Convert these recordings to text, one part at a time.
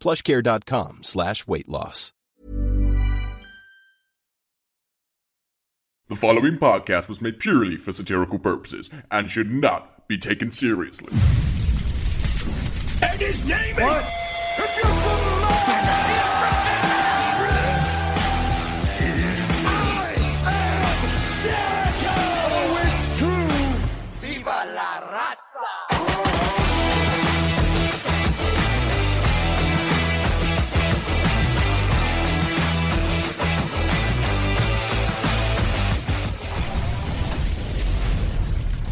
plushcare.com slash weight loss. The following podcast was made purely for satirical purposes and should not be taken seriously. And his name What? is. If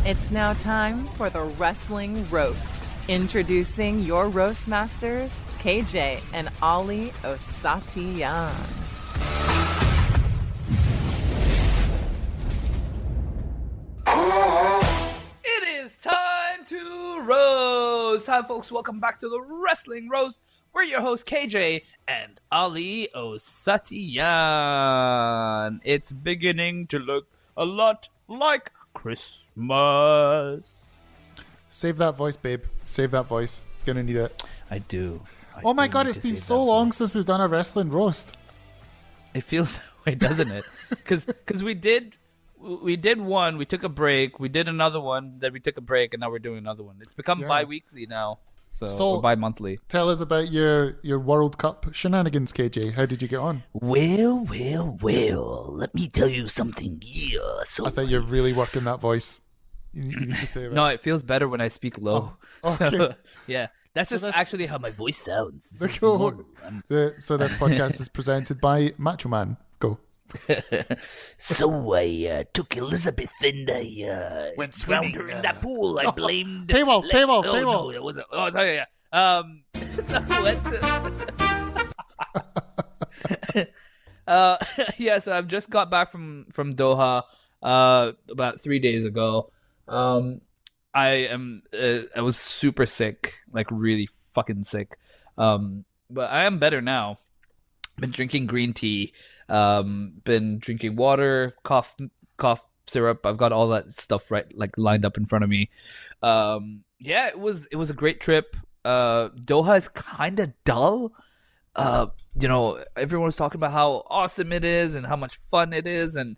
It's now time for the Wrestling Roast. Introducing your roast masters, KJ and Ali Osatiyan. It is time to roast. Hi, folks. Welcome back to the Wrestling Roast. We're your hosts, KJ and Ali Osatiyan. It's beginning to look a lot like Christmas. Save that voice, babe. Save that voice. Gonna need it. I do. I oh my do god, it's been so long voice. since we've done a wrestling roast. It feels that way, doesn't it? Because we did we did one, we took a break, we did another one, then we took a break, and now we're doing another one. It's become Yeah. bi-weekly now, so, So- bi-monthly. Tell us about your your World Cup shenanigans, KJ. How did you get on? Well, well, well. Let me tell you something here. So I thought you're really working that voice. You, you need to say it. No, it feels better when I speak low. Oh, oh okay. yeah, that's just that's- actually how my voice sounds. Cool. The- so this podcast is presented by Macho Man. Go. So I uh, took Elizabeth and I uh, Went drowned swimming, her in uh, that pool. I blamed paywall, Le- paywall, oh, paywall. No, it wasn't. Oh, sorry, yeah. Um, so what? uh, yeah. So I've just got back from from Doha, uh, about three days ago. Um, I am. Uh, I was super sick, like really fucking sick. Um, but I am better now. Been drinking green tea. Um, been drinking water, cough, cough syrup. I've got all that stuff right, like lined up in front of me. Um, yeah, it was it was a great trip. Uh, Doha is kind of dull. Uh, you know, everyone was talking about how awesome it is and how much fun it is, and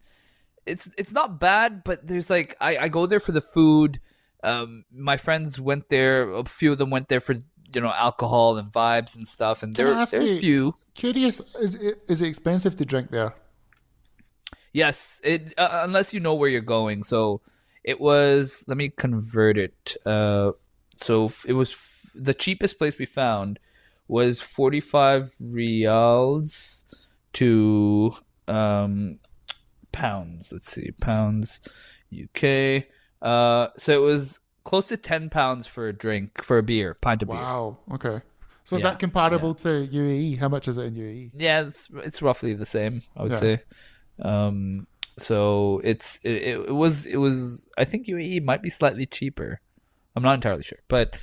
it's it's not bad. But there's like I, I go there for the food. Um, my friends went there. A few of them went there for you know alcohol and vibes and stuff. And Can there there's you- a few. Curious, is it, is it expensive to drink there? Yes, it uh, unless you know where you're going. So it was. Let me convert it. Uh, so it was f- the cheapest place we found was 45 riyals to um pounds. Let's see, pounds, UK. Uh, so it was close to 10 pounds for a drink for a beer, pint of beer. Wow. Okay. So is Yeah, that comparable to UAE? How much is it in? UAE? Yeah, it's it's roughly the same. I would Yeah. say. Um, so it's it, it, it was it was I think UAE might be slightly cheaper. I'm not entirely sure, but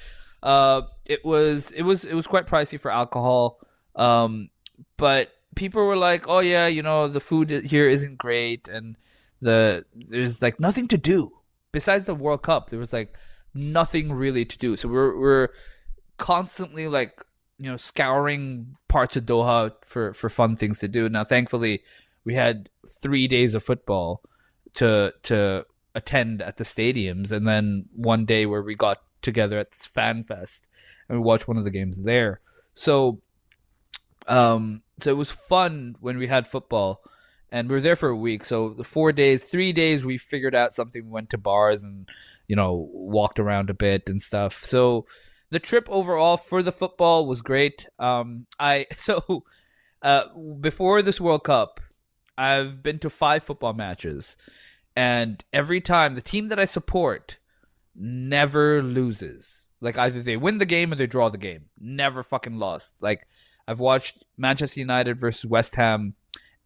uh, it was it was it was quite pricey for alcohol. Um, but people were like, "Oh yeah, you know, the food here isn't great, and the there's like nothing to do besides the World Cup. There was like nothing really to do. So we're we're constantly like you know scouring parts of Doha for for fun things to do. Now, thankfully, we had three days of football to to attend at the stadiums, and then one day where we got together at this fan fest and we watched one of the games there. So, um, so it was fun when we had football, and we were there for a week. So the four days, three days, we figured out something. We went to bars and you know walked around a bit and stuff. So the trip overall for the football was great. Um, I so uh, before this World Cup, I've been to five football matches, and every time the team that I support never loses. Like either they win the game or they draw the game. Never fucking lost. Like I've watched Manchester United versus West Ham,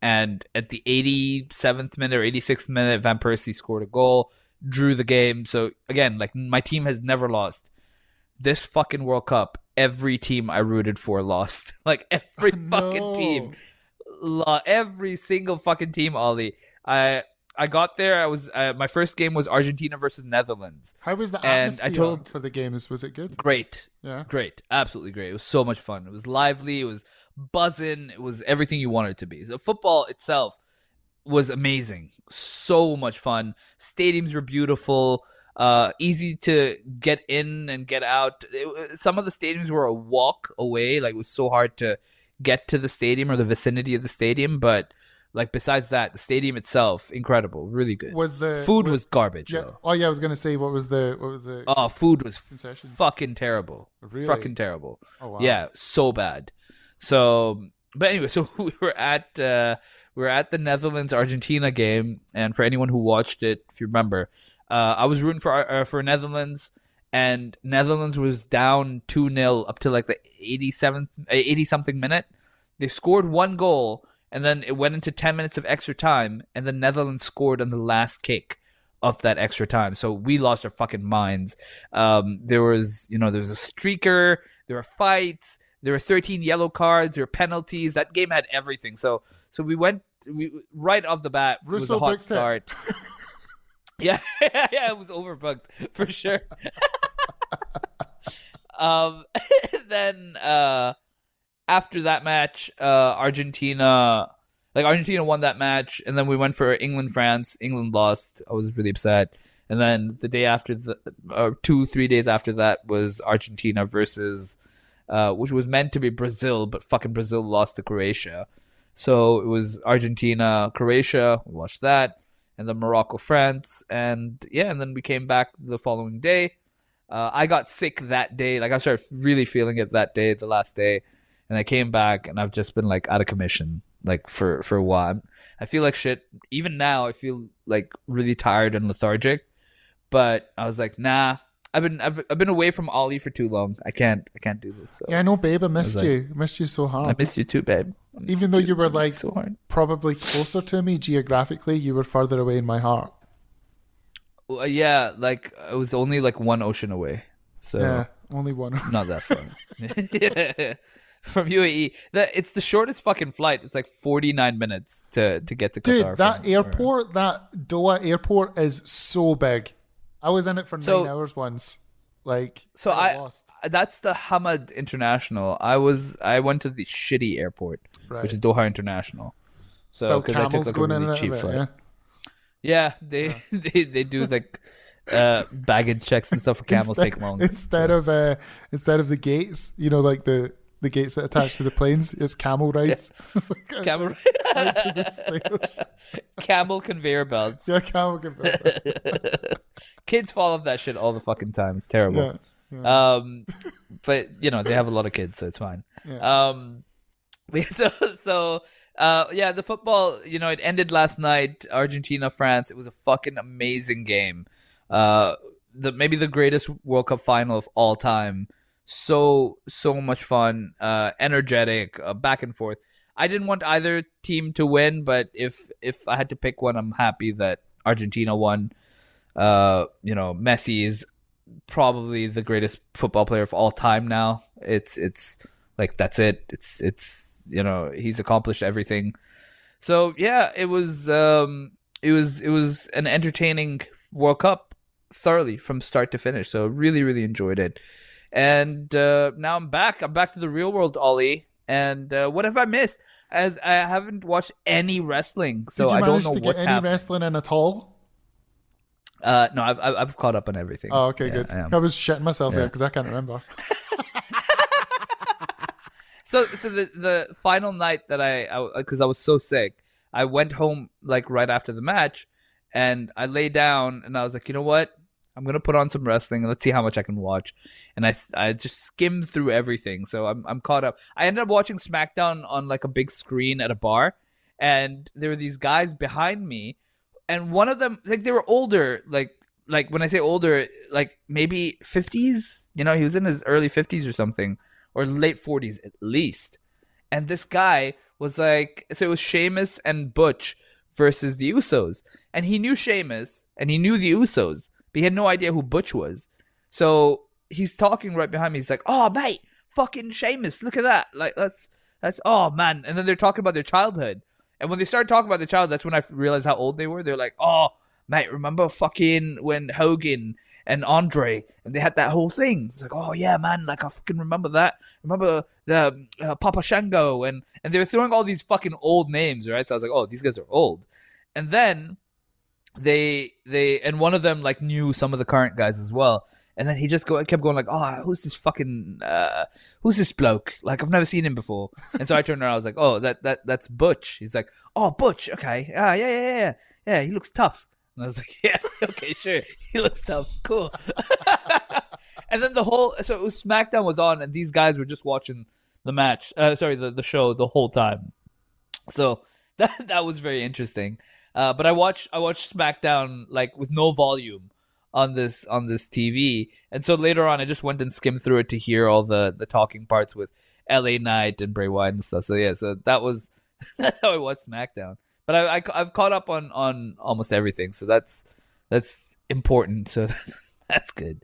and at the 87th minute or 86th minute, Van Persie scored a goal, drew the game. So again, like my team has never lost. This fucking World Cup, every team I rooted for lost. Like every fucking No. team, lo- every single fucking team. Ollie, I I got there. I was uh, my first game was Argentina versus Netherlands. How was the And atmosphere I told- for the games? Was it good? Great, Yeah. great, absolutely great. It was so much fun. It was lively. It was buzzing. It was everything you wanted it to be. The football itself was amazing. So much fun. Stadiums were beautiful. Uh, easy to get in and get out. It- some of the stadiums were a walk away. Like it was so hard to get to the stadium or the vicinity of the stadium. But like besides that, the stadium itself, incredible, really good. Was the Food was garbage. Yeah. though. Oh yeah, I was gonna say what was the what was the Oh, food was concessions? fucking terrible. Really? Fucking terrible. Oh, wow. Yeah, so bad. So, but anyway, so we were at uh, we were at the Netherlands Argentina game, and for anyone who watched it, if you remember, uh, I was rooting for uh, for Netherlands, and Netherlands was down two 0 up to like the eighty seventh, eighty something minute. They scored one goal, and then it went into ten minutes of extra time, and the Netherlands scored on the last kick of that extra time. So we lost our fucking minds. Um, there was, you know, there was a streaker, there were fights, there were 13 yellow cards, there were penalties. That game had everything. So, so we went we right off the bat. it was a hot start. yeah, yeah, it was overbooked for sure. um, then uh, after that match, uh, Argentina, like Argentina won that match, and then we went for England France. England lost. I was really upset. And then the day after the, or two three days after that was Argentina versus, uh, which was meant to be Brazil, but fucking Brazil lost to Croatia. So it was Argentina, Croatia. We watched that, and then Morocco, France, and yeah, and then we came back the following day. Uh, I got sick that day. Like I started really feeling it that day, the last day, and I came back, and I've just been like out of commission, like for for a while. I feel like shit. Even now, I feel like really tired and lethargic. But I was like, nah. I've been I've, I've been away from Ollie for too long. I can't I can't do this. So. Yeah, I know, babe. I missed like- you. I missed you so hard. I miss you too, babe. Even though too. you were like so probably closer to me geographically, you were further away in my heart. Well, uh, yeah, like I was only like one ocean away, so Yeah, only one. not that far. yeah. From UAE, that it's the shortest fucking flight. It's like forty nine minutes to to get to Dude, that from- airport, that Doha airport is so big. I was in it for nine hours once. Like, So I lost. that's the Hamad International. I was I went to the shitty airport, Right. which is Doha International. So Still 'cause I took, camels like, a going in really cheap it. flight. Yeah. Yeah, they they they do like uh baggage checks and stuff for camels instead, take long. Instead of uh, instead of the gates, you know, like the the gates that attach to the planes, it's camel rides. Camel to the camel conveyor belts. yeah, camel can Kids fall off that shit all the fucking time. It's terrible. Yeah, Um, but you know they have a lot of kids, so it's fine. Yeah. Um, so so uh, yeah, the football. You know, it ended last night. Argentina, France. It was a fucking amazing game. Uh, the maybe the greatest World Cup final of all time. So so much fun, uh, energetic, uh, back and forth. I didn't want either team to win, but if if I had to pick one, I'm happy that Argentina won. Uh, you know, Messi is probably the greatest football player of all time now. It's it's Like that's it. It's it's you know he's accomplished everything. So yeah, it was um it was it was an entertaining World Cup thoroughly from start to finish. So really really enjoyed it. And uh, now I'm back. I'm back to the real world, Ollie. And uh, what have I missed? As I haven't watched any wrestling, so Did you I don't manage know to get any wrestling in at all? Uh, no, I've I've I've caught up on everything. Oh, okay, Yeah, good. I. I, was shitting myself there because I can't remember. So, so the the final night that I, because I, was so sick, I went home like right after the match, and I lay down and I was like, you know what, I'm gonna put on some wrestling and let's see how much I can watch. And I, I just skimmed through everything, so I'm I'm caught up. I ended up watching SmackDown on like a big screen at a bar, and there were these guys behind me, and one of them like they were older, like like when I say older, like maybe 50s. You know, he was in his early 50s or something, or late 40s at least. And this guy was like, so it was Sheamus and Butch versus the Usos, and he knew Sheamus and he knew the Usos, but he had no idea who Butch was. So he's talking right behind me. He's like, "Oh, mate, fucking Sheamus, look at that! Like that's that's oh man." And then they're talking about their childhood, and when they started talking about their child, that's when I realized how old they were. They're like, "Oh, mate, remember fucking when Hogan and Andre and they had that whole thing?" It's like, "Oh yeah, man, like I fucking remember that. Remember the uh, Papa Shango and and they were throwing all these fucking old names, right? So I was like, "Oh, these guys are old." And then they they and one of them like knew some of the current guys as well. And then he just go, kept going like, "Oh, who's this fucking uh, who's this bloke? Like I've never seen him before." And so I turned around, I was like, "Oh, that that that's Butch." He's like, "Oh, Butch, okay, ah, yeah, yeah, yeah, yeah, he looks tough." And I was like, "Yeah, okay, sure, he looks tough, cool." and then the whole so was SmackDown was on, and these guys were just watching the match. Uh, sorry, the the show the whole time. So that that was very interesting. Uh, but I watched I watched SmackDown like with no volume on this on this TV, and so later on I just went and skimmed through it to hear all the the talking parts with L.A. Knight and Bray Wyatt and stuff. So yeah, so that was that's how I watched SmackDown. But I, I I've caught up on on almost everything, so that's that's important. So that's good.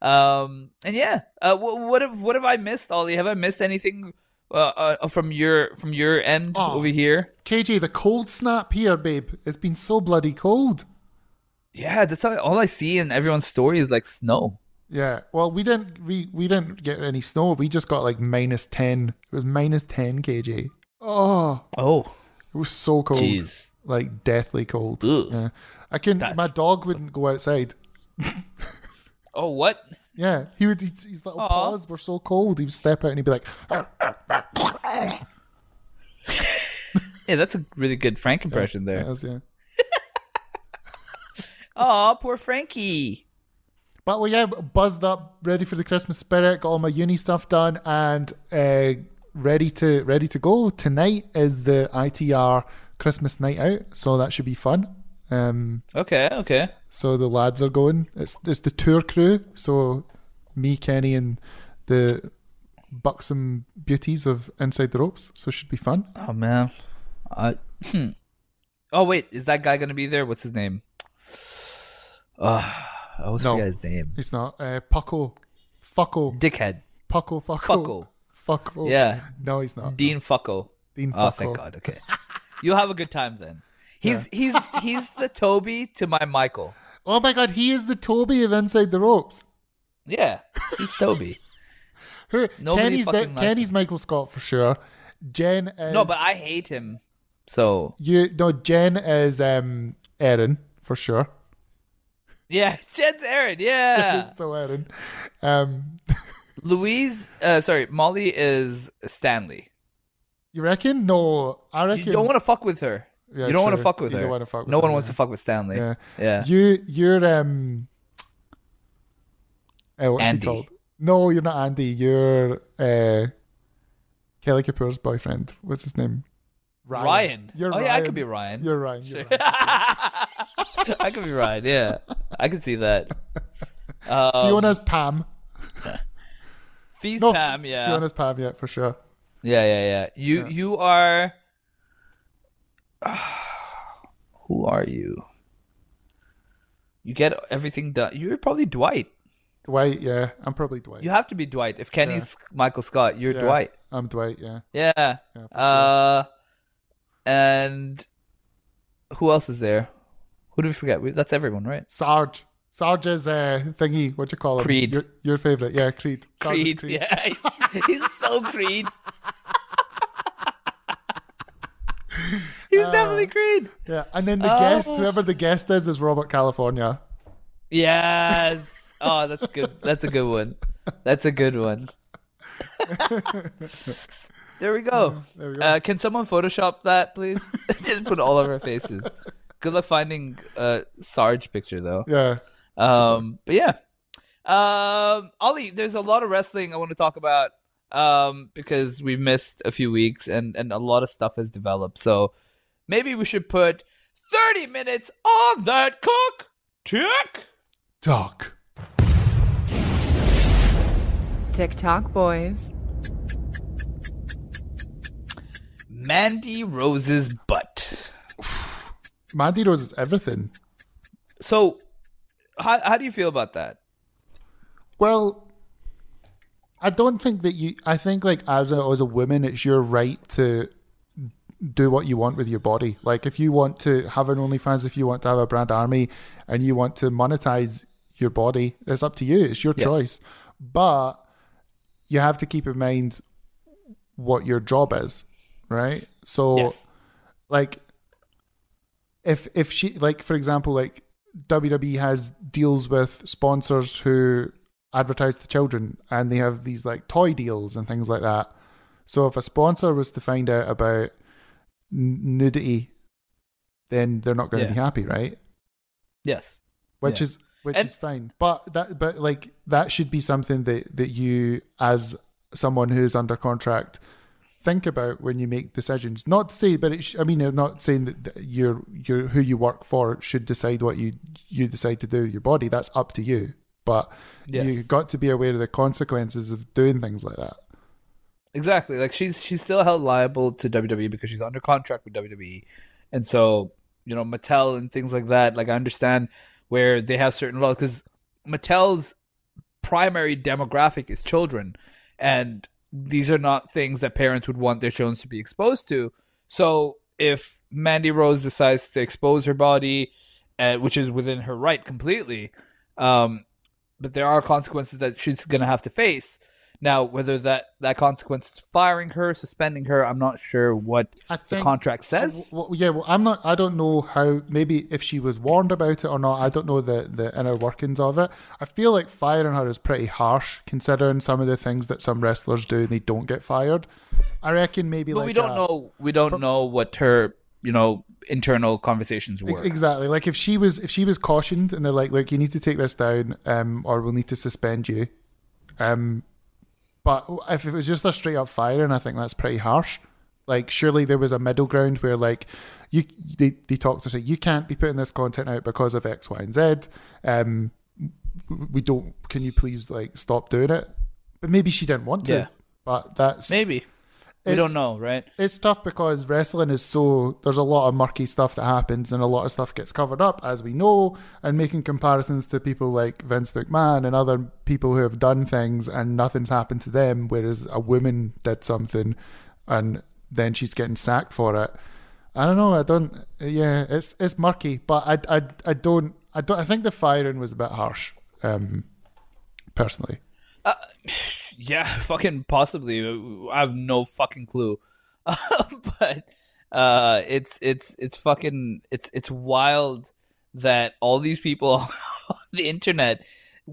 Um, and yeah, uh, what, what have what have I missed, Ollie? Have I missed anything uh, uh, from your from your end Oh. over here? KJ, the cold snap here, babe. It's been so bloody cold. Yeah, that's all, all I see in everyone's story is like snow. Yeah. Well, we didn't we we didn't get any snow. We just got like minus ten. It was minus ten KJ. Oh, Oh, it was so cold. Jeez. Like deathly cold. Ugh. Yeah. I can. That's- My dog wouldn't go outside. oh, what? Yeah, he would. His, his little Aw. paws were so cold. He would step out and he'd be like, Yeah, that's a really good Frank impression there. Yes, yeah. Oh, poor Frankie. But well, yeah, buzzed up, ready for the Christmas spirit. Got all my uni stuff done and uh, ready to ready to go. Tonight is the ITR Christmas night out, so that should be fun. Um, Okay, okay. so the lads are going. It's it's the tour crew. So me, Kenny, and the buxom beauties of Inside the Ropes. So it should be fun. Oh man. I hmm. Oh wait, is that guy gonna be there? What's his name? Uh, I always No. his name. It's not uh, Puckle, Fuckle, Dickhead. Puckle, Fuckle, Fuckle. Fuckle. Yeah. No, he's not. Dean Fucko. Dean Oh, Fuckle. thank God. Okay. You'll have a good time then. He's he's he's the Toby to my Michael. Oh my God, he is the Toby of Inside the Ropes. Yeah, he's Toby. Who- Nobody Kenny's the, fucking likes Kenny's him. Michael Scott for sure. Jen is No, but I hate him. So you no Jen is um Erin for sure. yeah, Jen's Erin. Yeah, She's so Erin. Um, Louise. Uh, sorry, Molly is Stanley. you reckon? No, I reckon. You don't want to fuck with her. Yeah, you don't want to fuck with You her. fuck with no her, one wants yeah. to fuck with Stanley. Yeah. Yeah. You you're um. Uh, what's Andy. he called? No, you're not Andy. You're uh, Kelly Kapoor's boyfriend. What's his name? Ryan. You're oh Ryan. yeah, I could be Ryan. You're Ryan. You're Sure. Ryan. I could be Ryan. Yeah, I can see that. Um, Fiona's Pam. Feast No, Pam. Yeah. Fiona's Pam. Yeah, for sure. Yeah, yeah, yeah. You you are who are you? You get everything done. You're probably Dwight. Dwight, yeah, I'm probably Dwight. You have to be Dwight. If Kenny's Michael Scott, you're Yeah, Dwight. I'm Dwight. Yeah. Yeah. Yeah, uh, and who else is there? Who did we forget? We, that's everyone, right? Sarge. Sarge is uh, thingy. What you call him? Creed. Your, your favorite? Yeah, Creed. Is Creed. Yeah, he's, he's so Creed. he's definitely Creed. Yeah, and then the Oh. guest, whoever the guest is, is Robert California. Yes. Oh, that's good. That's a good one. That's a good one. there we go. There we go. Uh, can someone Photoshop that, please? Just put all of our faces. Good luck finding a Sarge picture, though. Yeah. Um, but yeah. Um, Ollie, there's a lot of wrestling I want to talk about. Um, because we missed a few weeks and and a lot of stuff has developed. So maybe we should put 30 minutes on that cook tick. Doc. TikTok boys. Mandy Rose's butt. Mandy Rose is everything. So, how how do you feel about that? Well, I don't think that you. I think like as a as a woman, it's your right to do what you want with your body. Like if you want to have an OnlyFans, if you want to have a brand army, and you want to monetize your body, it's up to you. It's your Yeah. choice. But you have to keep in mind what your job is, right? So Yes. like if if she like for example like WWE has deals with sponsors who advertise to children and they have these like toy deals and things like that. So if a sponsor was to find out about nudity then they're not going to Yeah. be happy, right? Yes. Which Yeah. is which And- is fine. But that but like that should be something that that you as someone who's under contract think about when you make decisions. Not to say, but it sh- I mean, I'm not saying that that your your who you work for should decide what you you decide to do with your body. That's up to you. But Yes. you got to be aware of the consequences of doing things like that. Exactly. Like she's she's still held liable to WWE because she's under contract with WWE, and so you know Mattel and things like that. Like I understand where they have certain laws because Mattel's primary demographic is children, and these are not things that parents would want their children to be exposed to. So if Mandy Rose decides to expose her body, uh, which is within her right completely, um, but there are consequences that she's going to have to face. Now, whether that that consequence is firing her, suspending her, I'm not sure what the contract says. Well, yeah, well, I'm not. I don't know how. Maybe if she was warned about it or not. I don't know the the inner workings of it. I feel like firing her is pretty harsh, considering some of the things that some wrestlers do and they don't get fired. I reckon maybe but like we don't a- know. We don't know what her, you know, internal conversations were. Exactly. Like if she was if she was cautioned and they're like, look, you need to take this down, um, or we'll need to suspend you. Um, but if it was just a straight up firing, I think that's pretty harsh. Like surely there was a middle ground where like you they, they talked to say you can't be putting this content out because of X, Y, and Z. Um, we don't. Can you please like stop doing it? But maybe she didn't want to. Yeah. But that's Maybe we don't know, right? it's tough because wrestling is so there's a lot of murky stuff that happens and a lot of stuff gets covered up as we know and making comparisons to people like Vince McMahon and other people who have done things and nothing's happened to them whereas a woman did something and then she's getting sacked for it I don't know I don't yeah it's it's murky but I I, I don't I don't I think the firing was a bit harsh um personally Yeah, fucking possibly. I have no fucking clue. but uh it's it's it's fucking it's it's wild that all these people on the internet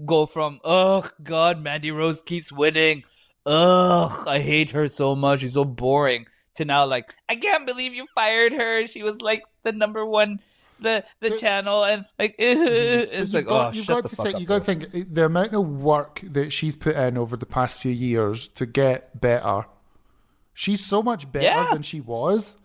go from oh god Mandy Rose keeps winning. Ugh, I hate her so much. She's so boring. To now like I can't believe you fired her. She was like the number one the the channel and like it's You've like got, oh you've got to up. you got to think the amount of work that she's put in over the past few years to get better. She's so much better Yeah. than she was,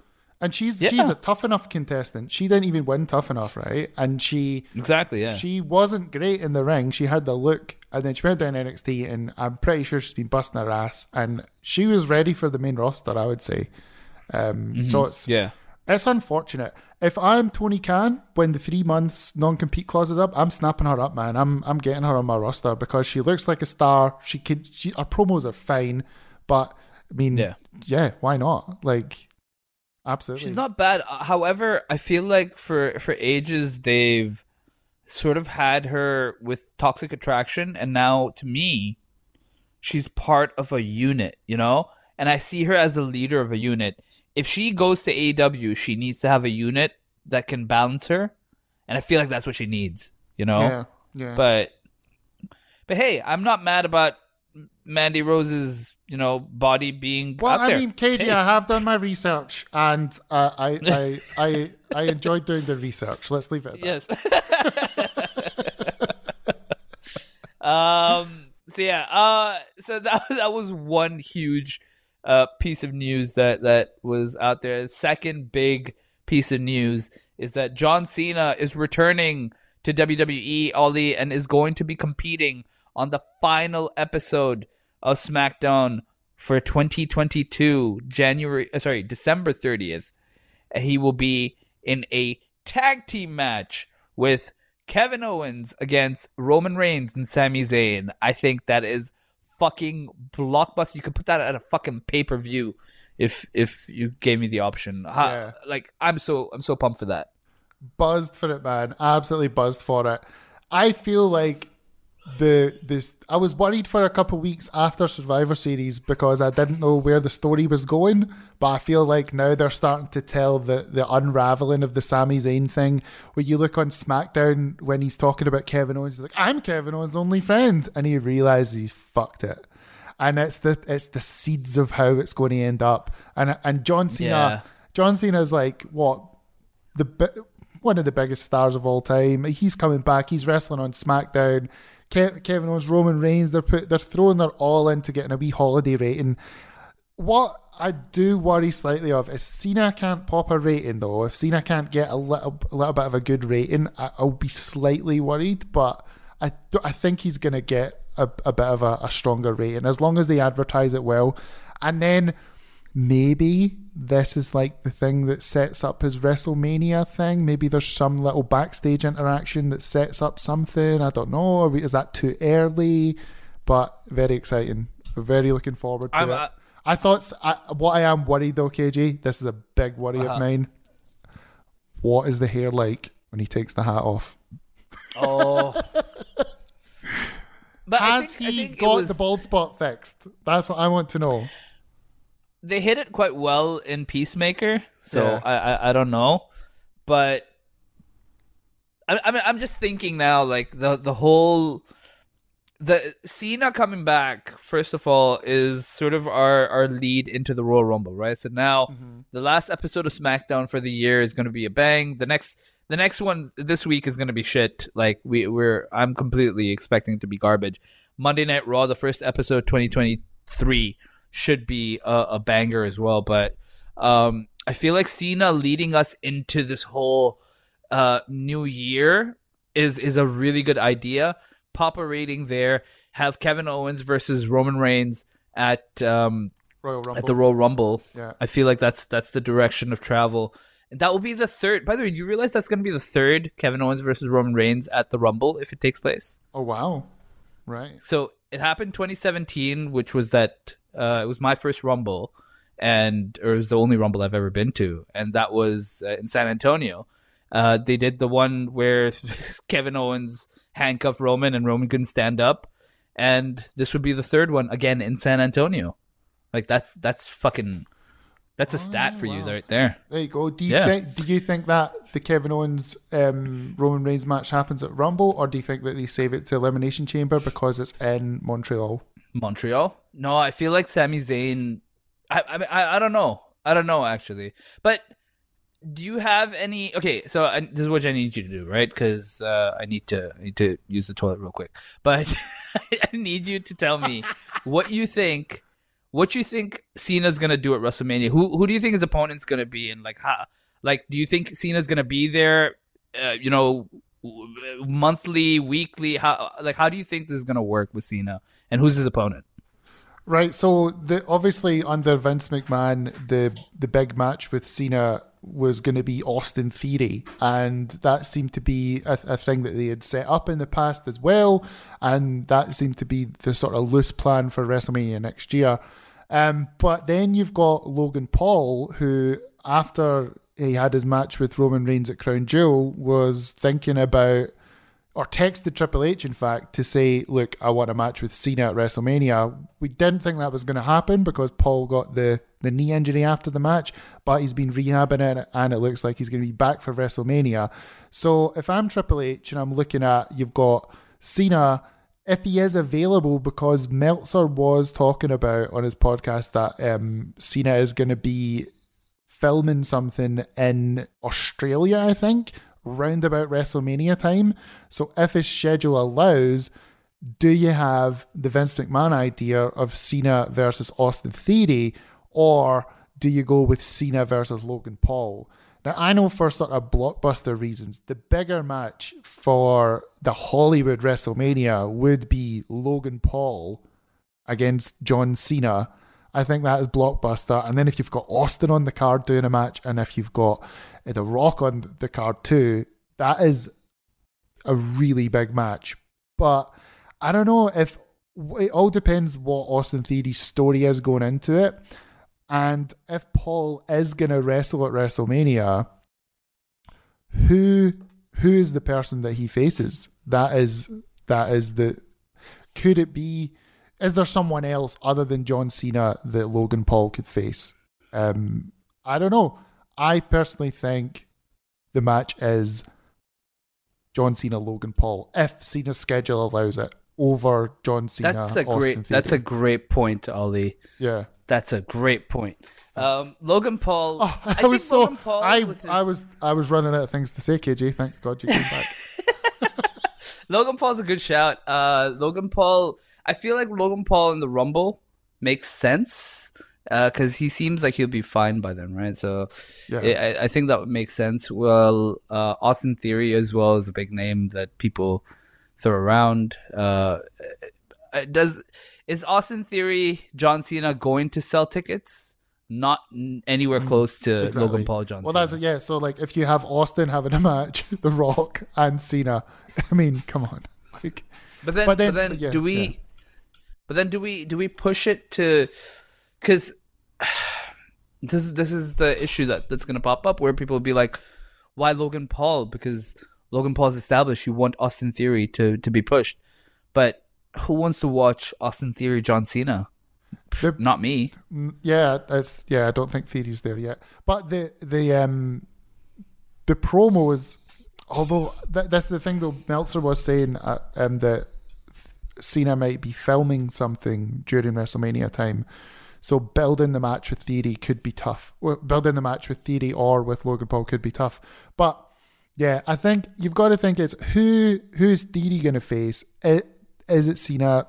and she's Yeah. she's a tough enough contestant. She didn't even win tough enough, right? And she exactly, yeah. she wasn't great in the ring. She had the look, and then she went down NXT, and I'm pretty sure she's been busting her ass, and she was ready for the main roster. I would say. Um, So it's Mm-hmm. yeah. It's unfortunate. If I'm Tony Khan, when the three months non compete clause is up, I'm snapping her up, man. I'm I'm getting her on my roster because she looks like a star. She could. She, her promos are fine, but I mean, Yeah. yeah, why not? Like, absolutely. She's not bad. Uh, However, I feel like for for ages they've sort of had her with toxic attraction, and now to me, she's part of a unit. You know, and I see her as the leader of a unit. If she goes to AEW, she needs to have a unit that can balance her, and I feel like that's what she needs. You know, Yeah, yeah. but but hey, I'm not mad about Mandy Rose's you know body being Well, I mean, Katie, Hey. I have done my research, and uh, I, I, I, I enjoyed doing the research. Let's leave it. At that. Yes. um. So yeah. Uh. So that that was one huge uh piece of news that that was out there. The second big piece of news is that John Cena is returning to WWE, Ollie, and is going to be competing on the final episode of SmackDown for 2022, January. uh, Sorry, December 30th. He will be in a tag team match with Kevin Owens against Roman Reigns and Sami Zayn. I think that is fucking blockbuster. You could put that at a fucking pay per view if if you gave me the option. Yeah. Like I'm so I'm so pumped for that. buzzed for it, man. Absolutely buzzed for it. I feel like the this I was worried for a couple of weeks after Survivor Series because I didn't know where the story was going. But I feel like now they're starting to tell the the unraveling of the Sami Zayn thing. When you look on SmackDown when he's talking about Kevin Owens, he's like, "I'm Kevin Owens' only friend," and he realizes he's fucked it. And it's the it's the seeds of how it's going to end up. And and John Cena, Yeah. John Cena's like what the one of the biggest stars of all time. He's coming back. He's wrestling on SmackDown. Ke- Kevin Owens, Roman Reigns. They're put, they're throwing their all into getting a wee holiday rating. What I do worry slightly of is Cena can't pop a rating though. If Cena can't get a little a little bit of a good rating, I, I'll be slightly worried. But I I think he's gonna get a, a bit of a, a stronger rating as long as they advertise it well, and then maybe this is like the thing that sets up his WrestleMania thing. Maybe there's some little backstage interaction that sets up something. I don't know. We- Is that too early? But very exciting. We're very looking forward to I'm, it. uh, I thought I, what I am worried though, KJ. This is a big worry Uh-huh. of mine. What is the hair like when he takes the hat off? Oh. but Has think, he got was- the bald spot fixed? That's what I want to know. They hit it quite well in Peacemaker, so Yeah. I, I I don't know, but I I mean I'm just thinking now like the the whole the Cena coming back first of all is sort of our our lead into the Royal Rumble, right? So now Mm-hmm. the last episode of SmackDown for the year is going to be a bang. The next the next one this week is going to be shit. Like we we're I'm completely expecting it to be garbage. Monday Night Raw, the first episode 2023 should be a, a banger as well, but um I feel like Cena leading us into this whole uh new year is is a really good idea. Pop a rating there. Have Kevin Owens versus Roman Reigns at um Royal Rumble. at the Royal Rumble. Yeah. I feel like that's that's the direction of travel. And that will be the third. By the way, do you realize that's going to be the third Kevin Owens versus Roman Reigns at the Rumble if it takes place? oh wow. Right. So it happened 2017, which was that uh, it was my first Rumble, and or it was the only Rumble I've ever been to, and that was uh, in San Antonio. Uh, they did the one where Kevin Owens handcuffed Roman and Roman couldn't stand up, and this would be the third one again in San Antonio. Like that's that's fucking that's a stat for you right there. There you go. Do you Yeah. think? Do you think that the Kevin Owens um, Roman Reigns match happens at Rumble, or do you think that they save it to Elimination Chamber because it's in Montreal? Montreal? No, I feel like Sami Zayn. I I I, don't know. I don't know actually. But do you have any? Okay, so I, this is what I need you to do, right? Because uh, I need to I need to use the toilet real quick. But I need you to tell me what you think. What you think Cena's gonna do at WrestleMania? Who who do you think his opponent's gonna be? And like, how? Like, do you think Cena's gonna be there? Uh, you know, monthly, weekly. How like how do you think this is gonna work with Cena? And who's his opponent? Right. So the obviously under Vince McMahon, the the big match with Cena was going to be Austin Theory, and that seemed to be a, a thing that they had set up in the past as well, and that seemed to be the sort of loose plan for WrestleMania next year. Um, but then you've got Logan Paul, who after he had his match with Roman Reigns at Crown Jewel, was thinking about or texted Triple H, in fact, to say, "Look, I want a match with Cena at WrestleMania." We didn't think that was going to happen because Paul got the the knee injury after the match, but he's been rehabbing it, and it looks like he's going to be back for WrestleMania. So if I'm Triple H and I'm looking at, you've got Cena. If he is available, because Meltzer was talking about on his podcast that um, Cena is going to be filming something in Australia, I think, round about WrestleMania time. So if his schedule allows, do you have the Vince McMahon idea of Cena versus Austin Theory, or do you go with Cena versus Logan Paul? Now I know for sort of blockbuster reasons, the bigger match for the Hollywood WrestleMania would be Logan Paul against John Cena. I think that is blockbuster. And then if you've got Austin on the card doing a match, and if you've got The Rock on the card too, that is a really big match. But I don't know if it all depends what Austin Theory's story is going into it. And if Paul is going to wrestle at WrestleMania, who who is the person that he faces? That is that is the could it be is there someone else other than John Cena that Logan Paul could face? Um, I don't know. I personally think the match is John Cena Logan Paul if Cena's schedule allows it over John Cena. That's a Austin great. Theory. That's a great point, Ollie. yeah. That's a great point. Um, Logan Paul. Oh, I, think was so Paul I his- I was I was running out of things to say. KJ, thank God you came back. Logan Paul's a good shout. Uh, Logan Paul. I feel like Logan Paul in the Rumble makes sense because he seems like he'll be fine by then, right? So Yeah. I, I think that would make sense. Well, uh, Austin Theory as well is a big name that people throw around. Uh, uh, does is Austin Theory John Cena going to sell tickets? Not anywhere close to Exactly. Logan Paul John Well, Cena. that's yeah. So like, if you have Austin having a match, The Rock and Cena, I mean, come on, like, But then, But but then- then, yeah, do we? yeah. But then, do we? Do we push it to? Because this is this is the issue that that's going to pop up where people will be like, "Why Logan Paul?" Because Logan Paul's established. You want Austin Theory to to be pushed, but who wants to watch Austin Theory John Cena? The- Not me. Mm, yeah, yeah. I don't think Theory's there yet. But the the um the promo is, although th- that's the thing though. Meltzer was saying uh, um that Cena might be filming something during WrestleMania time. So building the match with Theory could be tough. Building the match with Theory or with Logan Paul could be tough. But yeah, I think you've got to think it's who who's Theory going to face? It, is it Cena?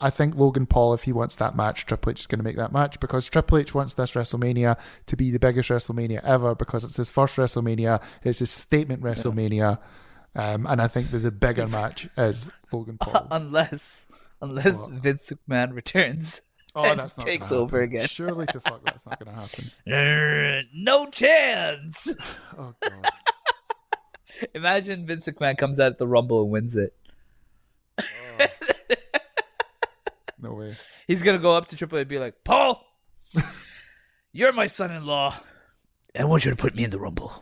I think Logan Paul, if he wants that match, Triple H is going to make that match because Triple H wants this WrestleMania to be the biggest WrestleMania ever because it's his first WrestleMania, it's his statement WrestleMania, um, and I think that the bigger match is Logan Paul. unless unless Vince McMahon returns. Oh, and that's not takes gonna over again. Surely to fuck, that's not going to happen. Er, no chance. Oh god. Imagine Vince McMahon comes out at the Rumble and wins it. No way. He's gonna go up to Triple H and be like, "Paul, you're my son-in-law. I want you to put me in the Rumble,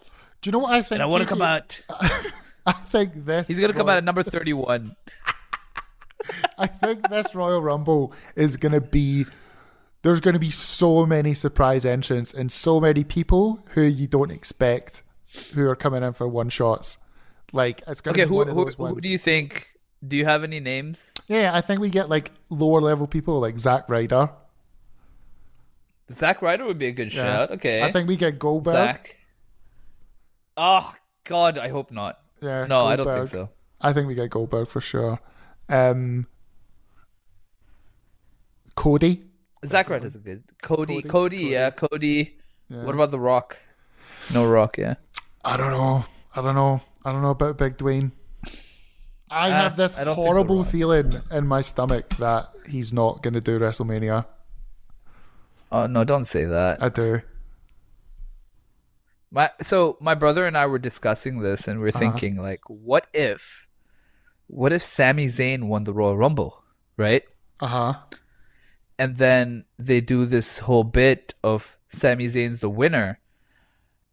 Do you know what I think? and I want to come out." I think this. He's gonna come out at number thirty-one. I think this Royal Rumble is going to be. There's going to be so many surprise entrants and so many people who you don't expect who are coming in for one shots. Like it's going to Okay, be who one of who, those who ones. do you think? Do you have any names? Yeah, I think we get like lower level people like Zack Ryder. Zack Ryder would be a good Yeah. shout. Okay, I think we get Goldberg. Zack. Oh God, I hope not. Yeah, No, I don't think so. I think we get Goldberg for sure. Um, Cody. Zack Ryder's a good. Cody, Cody, Cody, yeah, Cody. What about The Rock? No Rock, yeah. I don't know. I don't know. I don't know about Big Dwayne. I Uh, have this I horrible feeling in my stomach that he's not going to do WrestleMania. Oh no, don't say that. I do. My so my brother and I were discussing this, and we are Uh-huh. thinking like, what if, what if Sami Zayn won the Royal Rumble, right? Uh huh. And then they do this whole bit of Sami Zayn's the winner,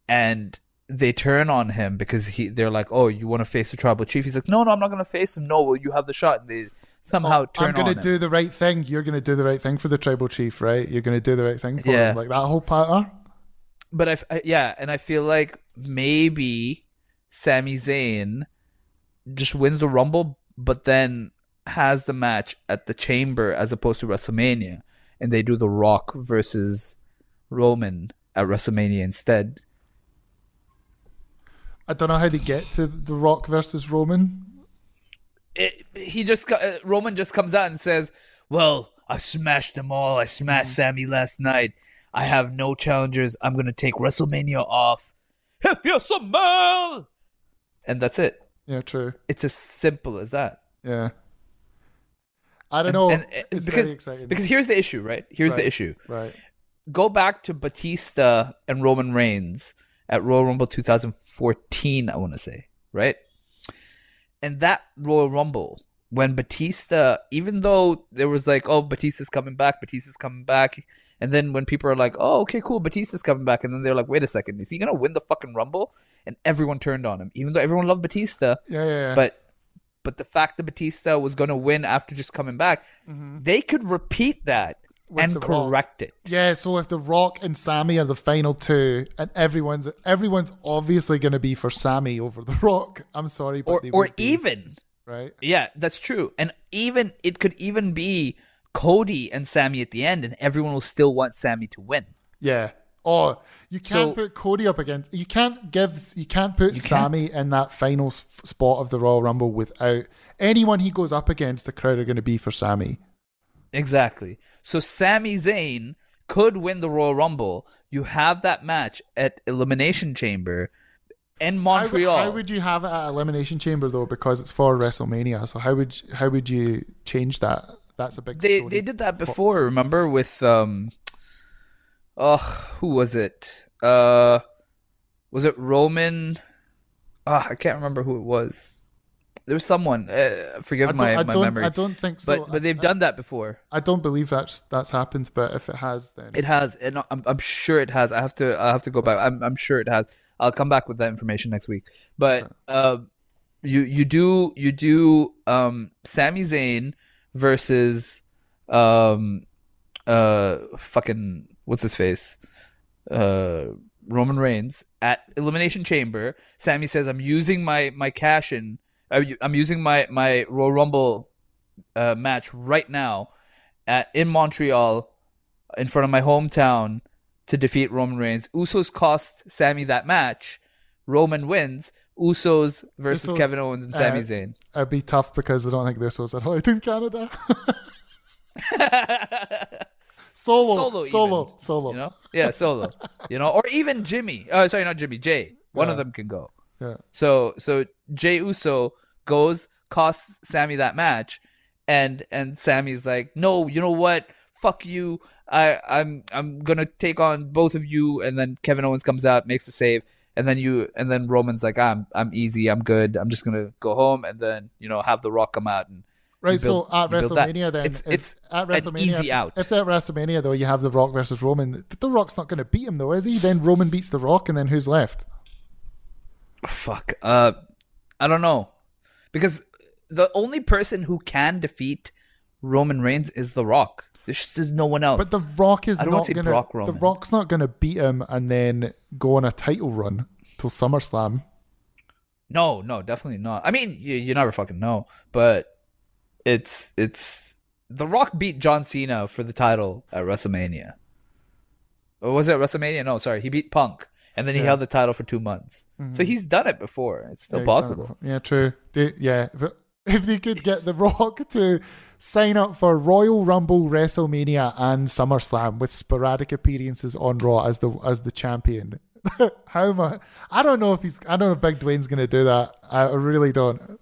and they turn on him because he they're like, oh, you want to face the tribal chief? He's like, no, no, I'm not gonna face him. No, well, you have the shot. And they somehow turn Oh, I'm gonna on him. do the right thing. You're gonna do the right thing for the tribal chief, right? You're gonna do the right thing for Yeah. him, like that whole pattern. but I, I- yeah, and I feel like maybe Sami Zayn just wins the Rumble, but then has the match at the Chamber as opposed to WrestleMania, and they do the Rock versus Roman at WrestleMania instead. I don't know how they get to the Rock versus Roman. It, he just got, uh, Roman just comes out and says, "Well, I smashed them all. I smashed Sami last night. I have no challengers. I'm gonna take WrestleMania off. If you smell." And that's it. Yeah, true. It's as simple as that. Yeah. I don't And- know. and- it's uh, because very exciting. because here's the issue, right? Here's the issue. right. Go back to Batista and Roman Reigns at Royal Rumble 2014, I want to say, right? And that Royal Rumble when Batista, even though there was like, oh, Batista's coming back, Batista's coming back, and then when people are like, oh, okay, cool, Batista's coming back, and then they're like, wait a second, is he gonna win the fucking Rumble? And everyone turned on him, even though everyone loved Batista. Yeah, yeah, yeah. But but the fact that Batista was gonna win after just coming back, they could repeat that Mm-hmm. With and The Rock. correct it. Yeah, so if The Rock and Sami are the final two, and everyone's everyone's obviously going to be for Sami over The Rock. I'm sorry, but Or or even right. yeah, that's true. And even it could even be Cody and Sami at the end, and everyone will still want Sami to win. Yeah. Oh, you can't So- put Cody up against. You can't give. You can't put You can't. Sami in that final s- spot of the Royal Rumble without anyone he goes up against. The crowd are going to be for Sami. Exactly. So Sami Zayn could win the Royal Rumble. You have that match at Elimination Chamber in Montreal. How, would you have it at Elimination Chamber though? Because it's for WrestleMania. So how would you, how would you change that? That's a big. they story. they did that before. Remember with um, oh, who was it? Uh, was it Roman? Ah, I can't remember who it was. There was someone. Uh, forgive my, I my memory. I don't think so. But but they've I- done that before. I don't believe that's that's happened, but if it has, then It has, and I'm, I'm sure it has. I have to I have to go back. I'm I'm sure it has. I'll come back with that information next week. But uh, you you do you do um Sami Zayn versus um uh fucking what's his face uh Roman Reigns at Elimination Chamber. Sami says, "I'm using my my cash in. uh, I'm using my my Royal Rumble uh, match right now at in Montreal in front of my hometown to defeat Roman Reigns. Usos cost Sami that match. Roman wins. Usos versus Usos, Kevin Owens and Sami uh, Zayn. it'd be tough because I don't think they're so allowed in Canada. solo, Solo, solo, even, solo. You know, yeah, solo. you know, or even Jimmy. Oh, sorry, not Jimmy. Jay. One of them can go. Yeah. So so Jay Uso goes costs Sami that match, and and Sami's like, no, you know what? Fuck you. I I'm I'm gonna take on both of you, and then Kevin Owens comes out, makes the save, and then you and then Roman's like, I'm I'm easy, I'm good, I'm just gonna go home, and then you know have the Rock come out and Right, build- so at you build that. WrestleMania, then it's it's at an WrestleMania, easy if, out. If they're at WrestleMania though, you have the Rock versus Roman. The Rock's not going to beat him though, is he? Then Roman beats the Rock, and then who's left? Fuck. Uh, I don't know, because the only person who can defeat Roman Reigns is The Rock. There's, just- there's no one else. But the Rock is I don't not say to. Brock The Rock's not going to beat him and then go on a title run till SummerSlam. no, no, definitely not. I mean, you, you never fucking know, but it's it's The Rock beat John Cena for the title at WrestleMania. Or was it WrestleMania? No, sorry, he beat Punk, and then he Yeah. held the title for two months. Mm-hmm. So he's done it before. It's still Yeah, it possible. Yeah, true. They- yeah, if, if they could get The Rock to sign up for Royal Rumble, WrestleMania, and SummerSlam with sporadic appearances on Raw as the as the champion. How much? I don't know if he's. I don't know if Big Dwayne's going to do that. I really don't.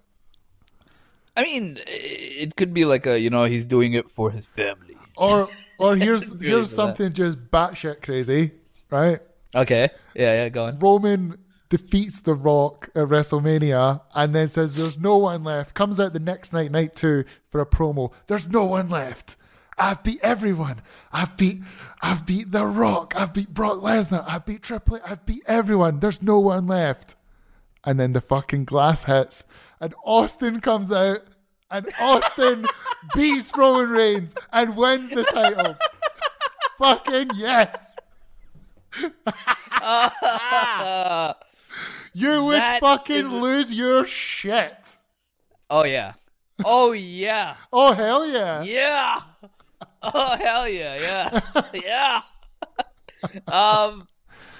I mean, it could be like a you know he's doing it for his family. Or or here's here's for that. something just batshit crazy, right? Okay. Yeah, yeah, go on. Roman defeats The Rock at WrestleMania and then says there's no one left. Comes out the next night, night two, for a promo. There's no one left. I've beat everyone. I've beat I've beat The Rock. I've beat Brock Lesnar. I've beat Triple H. I've beat everyone. There's no one left. And then the fucking glass hits and Austin comes out and Austin beats Roman Reigns and wins the title. fucking yes. You would That fucking is- lose your shit. Oh yeah. Oh yeah. Oh hell yeah. Yeah. Oh hell yeah, yeah, yeah. um,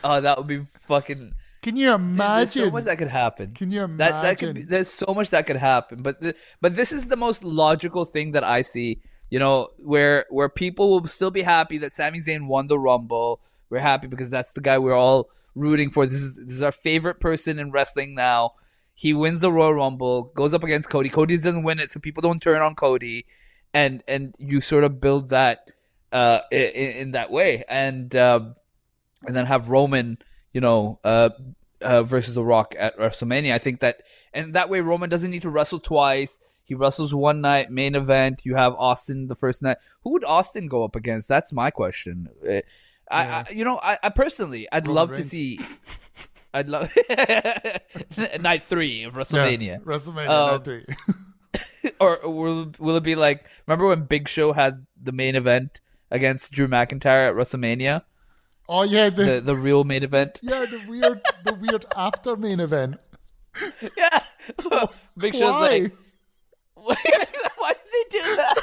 oh that would be fucking. Can you Dude, there's imagine? so much that could happen. Can you imagine? That that could be, there's so much that could happen, but the, but this is the most logical thing that I see. You know, where where people will still be happy that Sami Zayn won the Rumble. We're happy because that's the guy we're all rooting for. This is this is our favorite person in wrestling now. He wins the Royal Rumble, goes up against Cody. Cody doesn't win it, so people don't turn on Cody, and and you sort of build that uh in, in that way, and um, and then have Roman, you know, uh, uh, versus The Rock at WrestleMania. I think that, and that way Roman doesn't need to wrestle twice. He wrestles one night, main event. You have Austin the first night. Who would Austin go up against? That's my question. I, I, you know, I, I personally, I'd Roman love Reigns. to see. I'd love night three of WrestleMania. Yeah, WrestleMania Um, night three. or will will it be like remember when Big Show had the main event against Drew McIntyre at WrestleMania, Oh yeah, the, the the real main event? yeah the weird the weird after main event. Yeah, Big Show's Why? like, why did they do that?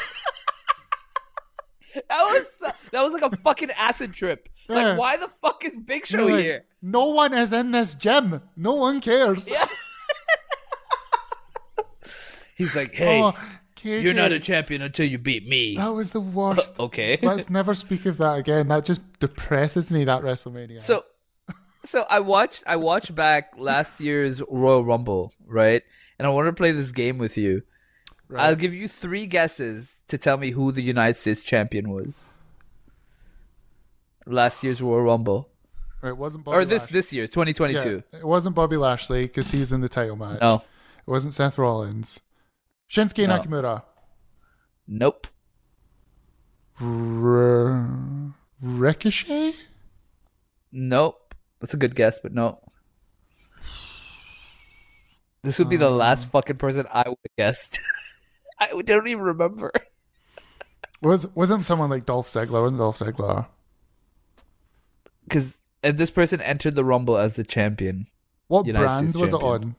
that was that was like a fucking acid trip. Yeah. Like, why the fuck is Big Show Like, here? No one is in this gym. No one cares. Yeah. He's like, hey, Oh, KJ, you're not a champion until you beat me. That was the worst. Okay. Let's never speak of that again. That just depresses me. That WrestleMania. So, so I watched I watched back last year's Royal Rumble, right? And I want to play this game with you. I'll give you three guesses to tell me who the United States champion was. Last year's Royal Rumble, Right, it wasn't Bobby or this Lashley. this year's 2022. Yeah, it wasn't Bobby Lashley because he's in the title match. No, It wasn't Seth Rollins. Shinsuke No. Nakamura. nope. R- Ricochet? Nope. That's a good guess, but no. This would be the Um. last fucking person I would have guessed. I don't even remember. Was wasn't someone like Dolph Ziggler? Wasn't Dolph Ziggler? Because and this person entered the Rumble as the champion. What United brand States was champion.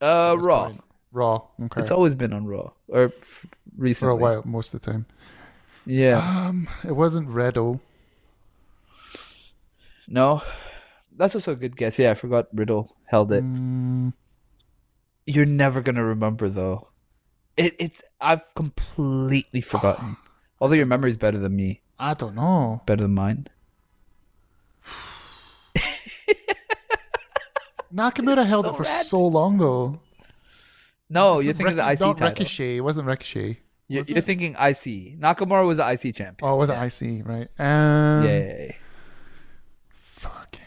it on? Uh, Raw. point? Raw. Okay. It's always been on Raw or f- for a while, most of the time. Yeah. Um, it wasn't Riddle. No, that's also a good guess. Yeah, I forgot Riddle held it. Mm, You're never gonna remember though. It it's I've completely forgotten. Although your memory's better than me, I don't know. better than mine. Nakamura held so it for so long though. No, you're thinking Ric- the IC not title. Ricochet. It wasn't Ricochet. You're, was you're it? thinking IC. Nakamura was the IC champion. Oh, it wasn't IC, right? Um, Yay. Fucking.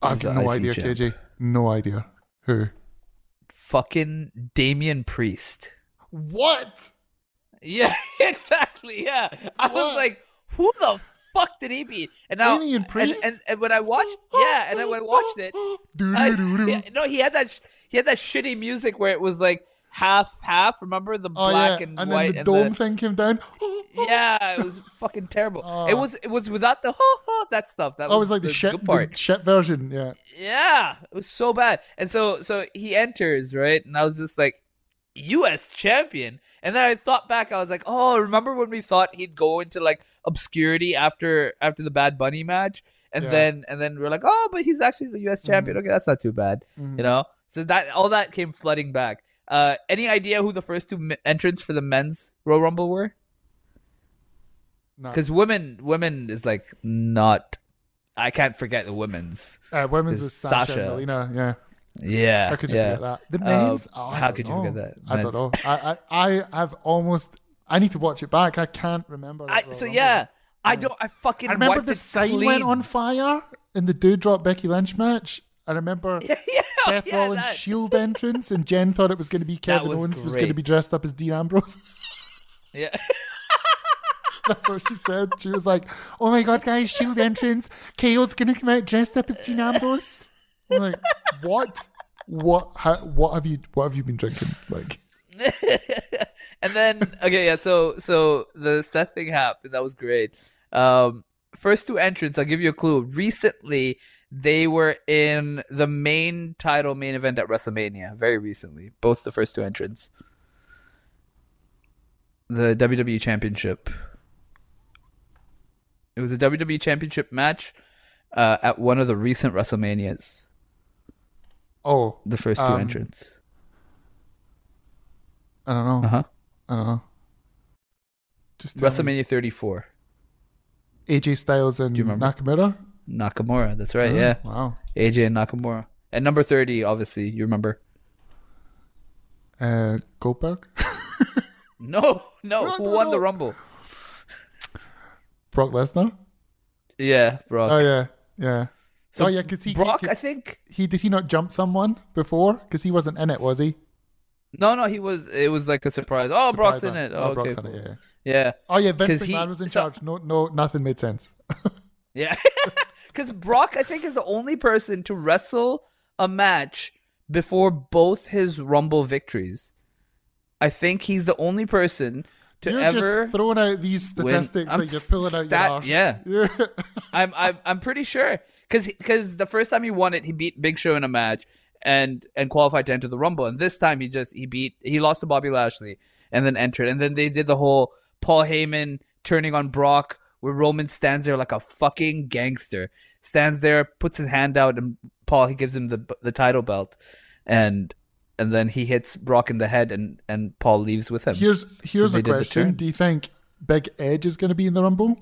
I've got no IC idea, champ. KJ. No idea. Who? Fucking Damian Priest. What? Yeah, exactly. Yeah, I was like, who the fuck did he beat? And now, Damian and, Priest? and and when I watched, yeah, and then when I watched it, I- yeah, no, he had that sh- he had that shitty music where it was like half half. Remember the Oh black yeah, and, and white then the and dome the, thing came down. yeah, it was fucking terrible. Oh. It was it was without the ho ho that stuff. That That was like the, the shit, good the part. shit version. Yeah. Yeah, it was so bad. And so so he enters, right? And I was just like US champion. And then I thought back, I was like, "Oh, remember when we thought he'd go into like obscurity after after the Bad Bunny match?" And Yeah. then and then we're like, "Oh, but he's actually the US champion. Okay, that's not too bad." Mhm. You know? So that all that came flooding back. Uh any idea who the first two m- entrants for the men's Royal Rumble were? No. Cuz women women is like not I can't forget the women's. Uh, women's was Sasha, Sasha. and Melina. Yeah. Yeah. How could you yeah. forget that? The Um, men's. oh, I how could you know. forget that? I don't know. I, I I have almost. I need to watch it back. I can't remember. I, so yeah, I don't. I fucking. I remember the sign clean. went on fire in the Doudrop Becky Lynch match. I remember yeah, Seth yeah, Rollins' that- Shield entrance, and Jen thought it was going to be Kevin was Owens was going to be dressed up as Dean Ambrose. Yeah. That's what she said. She was like, "Oh my god, guys, Shield entrance. KO's going to come out dressed up as Dean Ambrose." I'm like, "What? What? How, what have you? What have you been drinking?" Like, and then okay, yeah. So so the Seth thing happened. That was great. Um, first two entrants. I'll give you a clue. Recently, they were in the main title main event at WrestleMania. Very recently, both the first two entrants. The WWE Championship. It was a WWE Championship match uh, at one of the recent WrestleManias. oh, The first two Um, entrants. I don't know. Uh huh. I don't know. Just tell me. WrestleMania 34. AJ Styles and? Nakamura. Nakamura. That's right. Oh, Yeah. Wow. AJ and Nakamura. And number 30, obviously, you remember. Uh, Goldberg. No, no. No, Who won no. the Rumble? Brock Lesnar. Yeah, Brock. Oh yeah, yeah. So oh yeah, because he Brock, he, I think. he did he not jump someone before? Because he wasn't in it, was he? No, no, he was. It was like a surprise. Oh, Brock's in it. huh? Oh, okay, Brock's in it. Yeah. yeah. Oh yeah, Vince 'Cause he- McMahon was in so- charge. No, no, nothing made sense. yeah. Because Brock, I think, is the only person to wrestle a match before both his Rumble victories. I think he's the only person to You're ever. just throwing out these statistics that you're pulling out stat- your arse. yeah. yeah. I'm I'm I'm pretty sure because because the first time he won it, he beat Big Show in a match and and qualified to enter the Rumble, and this time he just he beat he lost to Bobby Lashley and then entered, and then they did the whole Paul Heyman turning on Brock, where Roman stands there like a fucking gangster, stands there, puts his hand out, and Paul he gives him the the title belt, and and then he hits Brock in the head, and and Paul leaves with him. Here's here's they a question. Do you think Big Edge is going to be in the Rumble?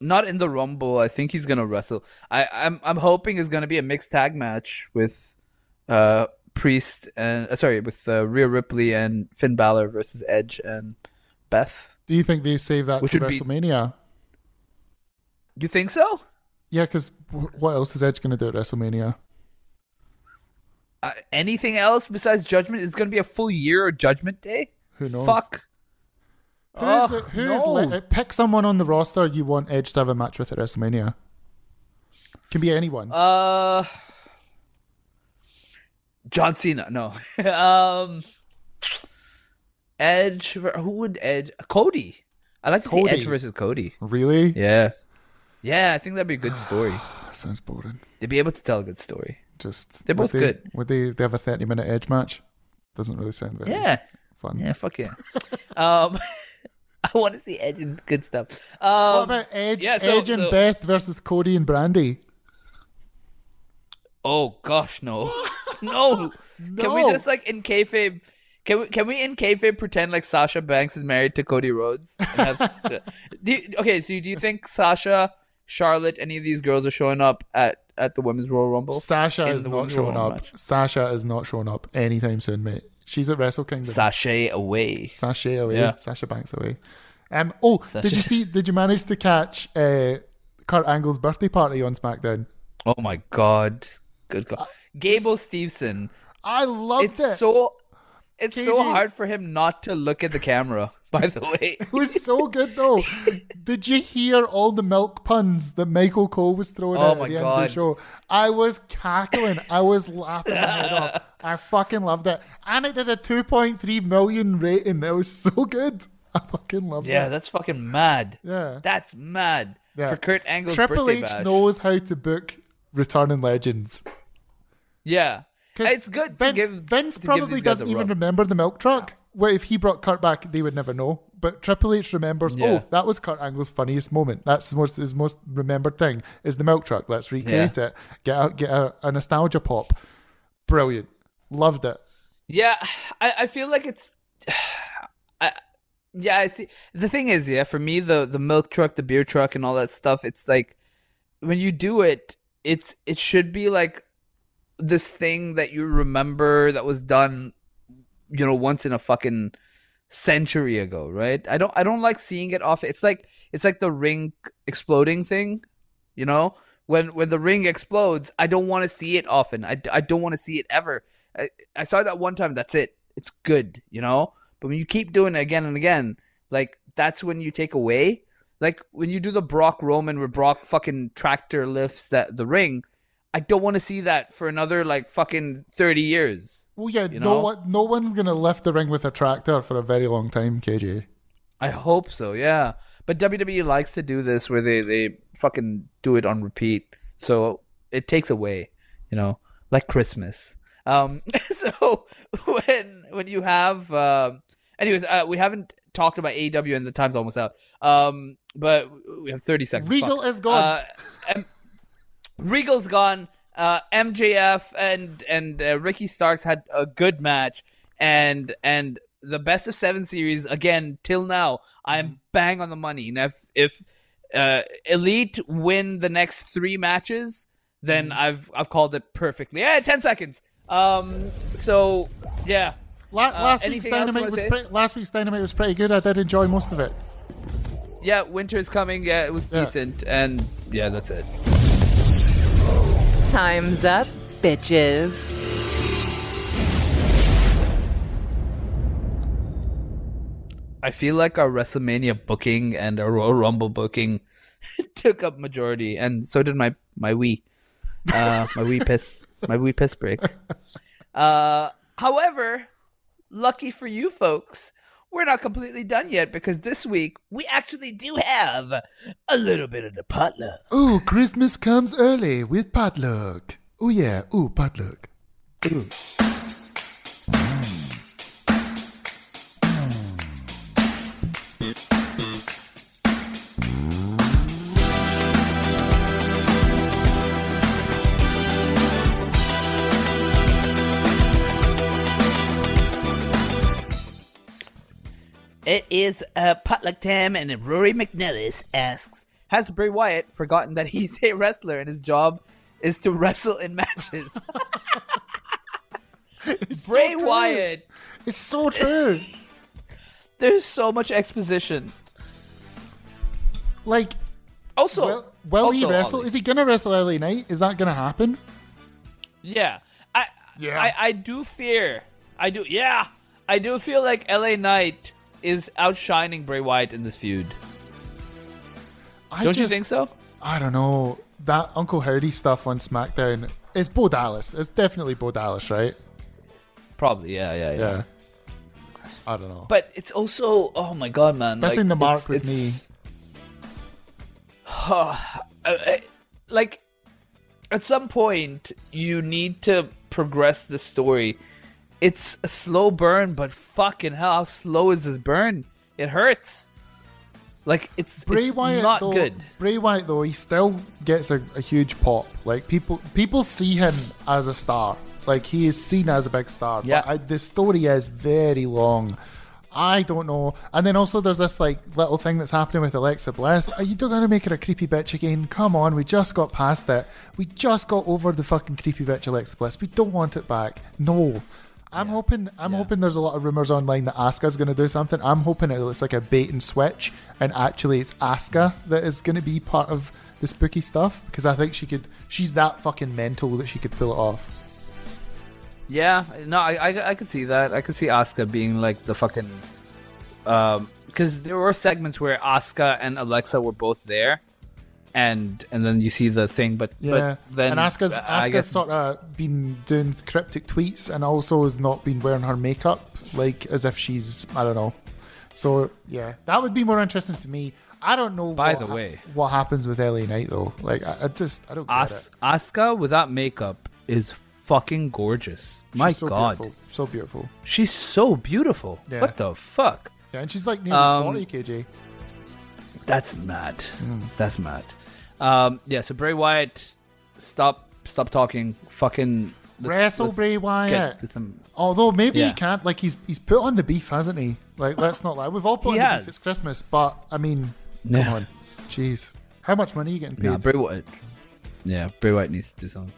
not in the Rumble. I think he's gonna wrestle. I, I'm I'm hoping it's gonna be a mixed tag match with uh Priest and uh, sorry with uh, Rhea Ripley and Finn Balor versus Edge and Beth. Do you think they save that Which for would be- WrestleMania? You think so? Yeah, because what else is Edge going to do at WrestleMania? Uh, anything else besides Judgment? It's gonna be a full year of Judgment Day. Who knows? Fuck. Who's Ugh, the, who's no. li- pick someone on the roster you want Edge to have a match with at WrestleMania? Can be anyone. Uh, John Cena. No. um, Edge. Who would Edge? Cody. I like to see Edge versus Cody. really? Yeah. Yeah, I think that'd be a good story. Sounds boring. They'd be able to tell a good story. Just They're both they- good. Would they, they have a thirty minute Edge match? Doesn't really sound very Yeah. fun. Yeah, fuck yeah. um I want to see Edge and good stuff. Um What about Edge? yeah, so- Edge and so- Beth versus Cody and Brandi. Oh gosh, no. no. Can we just like in kayfabe can we can we in kayfabe pretend like Sasha Banks is married to Cody Rhodes? And have you- okay, so do you think Sasha, Charlotte, any of these girls are showing up at at the women's Royal Rumble? Sasha is not showing up. match? Sasha is not showing up anytime soon, mate. She's at Wrestle Kingdom. Sashay away. Sasha away. Yeah. Sasha Banks away. Um. Oh, did you see? Did you manage to catch uh, Kurt Angle's birthday party on SmackDown? Oh my god. Good god. Gable Steveson. I loved It's it. so it's so hard for him not to look at the camera, by the way. It was so good though. Did you hear all the milk puns that Michael Cole was throwing Oh at the end of God. the show? I was cackling. I was laughing my head off. I fucking loved it. And it did a 2.3 million rating. It was so good. I fucking loved Yeah, it. Yeah, that's fucking mad. Yeah. That's mad. Yeah. For Kurt Angle's Triple H bash. knows how to book returning legends. Yeah. It's good to give Vince probably doesn't even remember the milk truck. Well, if he brought Kurt back, they would never know. But Triple H remembers. Oh, yeah. Oh, that was Kurt Angle's funniest moment. That's the most his most remembered thing is the milk truck. Let's recreate it. Get a, get a, a nostalgia pop. Brilliant. Loved it. Yeah, I, I feel like it's I yeah, I see. The thing is, yeah, for me the the milk truck, the beer truck and all that stuff, it's like when you do it, it's it should be like this thing that you remember that was done you know once in a fucking century ago, right? I don't I don't like seeing it off. It's like it's like the ring exploding thing, you know? When when the ring explodes, I don't want to see it often. I, I don't want to see it ever. I, I saw that one time. That's it. It's good, you know. But when you keep doing it again and again, like that's when you take away. Like when you do the Brock Roman where Brock fucking tractor lifts that the ring, I don't want to see that for another like fucking thirty years. Well, yeah, You no know? one, no one's gonna lift the ring with a tractor for a very long time, KJ. I hope so, yeah. But WWE likes to do this where they, they fucking do it on repeat. So it takes away, you know, like Christmas. Um so when when you have um anyways, uh, we haven't talked about AEW and the time's almost out. Um but we have 30 seconds. Regal Fuck. is gone. Uh, Regal's gone. Uh, MJF and and uh, Ricky Starks had a good match, and and the best of seven series again till now. I'm bang on the money. And if if uh, Elite win the next three matches, then I've I've called it perfectly. Yeah, ten seconds. Um. So yeah. La- Uh, last week's else you dynamite was pretty, last week's dynamite was pretty good. I did enjoy most of it. Yeah, winter's coming. Yeah, it was Yeah. decent, and yeah, that's it. Time's up, bitches. I feel like our WrestleMania booking and our Royal Rumble booking took up majority, and so did my my wee, uh, my wee piss, my wee piss break. Uh, however, lucky for you folks, we're not completely done yet because this week we actually do have a little bit of the potluck. Oh, Christmas comes early with potluck. Oh yeah, ooh potluck. Ooh. It is uh, potluck time, and Rory McNellis asks, "Has Bray Wyatt forgotten that he's a wrestler and his job is to wrestle in matches?" Bray so. Wyatt. It's so true. There's so much exposition. like, Also, will, will he also, wrestle? Ollie, Is he gonna wrestle LA Knight? Is that gonna happen? Yeah, I, Yeah. I, I do fear. I do. Yeah, I do feel like LA Knight is outshining Bray Wyatt in this feud. I Don't you just- think so? I don't know. That Uncle Howdy stuff on SmackDown. It's Bo Dallas. It's definitely Bo Dallas, right? Probably. Yeah, yeah, yeah. Yeah. I don't know. But it's also, oh my god, man! Missing like, the mark it's- with it's- Uh, uh, like at some point you need to progress the story it's a slow burn but fucking hell how slow is this burn it hurts like it's, Bray it's Wyatt, not though, good Bray Wyatt, though, he still gets a, a huge pop. Like people, people see him as a star. Like he is seen as a big star. Yeah. But I, the story is very long. I don't know. And then also there's this like little thing that's happening with Alexa Bliss. Are you going to make her a creepy bitch again? Come on, we just got past it. We just got over the fucking creepy bitch Alexa Bliss. We don't want it back. No. I'm hoping. I'm hoping there's a lot of rumors online that Asuka's going to do something. I'm hoping it's like a bait and switch, and actually it's Asuka that is going to be part of the spooky stuff because I think she could. She's that fucking mental that she could pull it off. yeah no I, I i could see that i could see Asuka being like the fucking um because there were segments where Asuka and alexa were both there and and then you see the thing but Yeah, but then and Asuka's Asuka's guess sort of been doing cryptic tweets, and also has not been wearing her makeup, like as if she's I don't know. So yeah, that would be more interesting to me. I don't know. By what the way. what happens with LA Knight though? Like I, I just I don't get As-. Asuka without makeup is fucking gorgeous. My She's so god. beautiful. so beautiful. She's so beautiful. Yeah. What the fuck? Yeah, and she's like nearly Um, forty kg. That's mad. Hmm. That's mad. Um, yeah, so Bray Wyatt, stop stop talking. Fucking let's- Wrestle let's Bray get Wyatt. to some- Although maybe Yeah. he can't. Like he's he's put on the beef, hasn't he? Like let's not lie. We've all put He on the beef. It's Christmas, but I mean, come Yeah. on, jeez, how much money are you getting paid? Nah, Bray Wyatt. Yeah, Bray Wyatt needs to do something.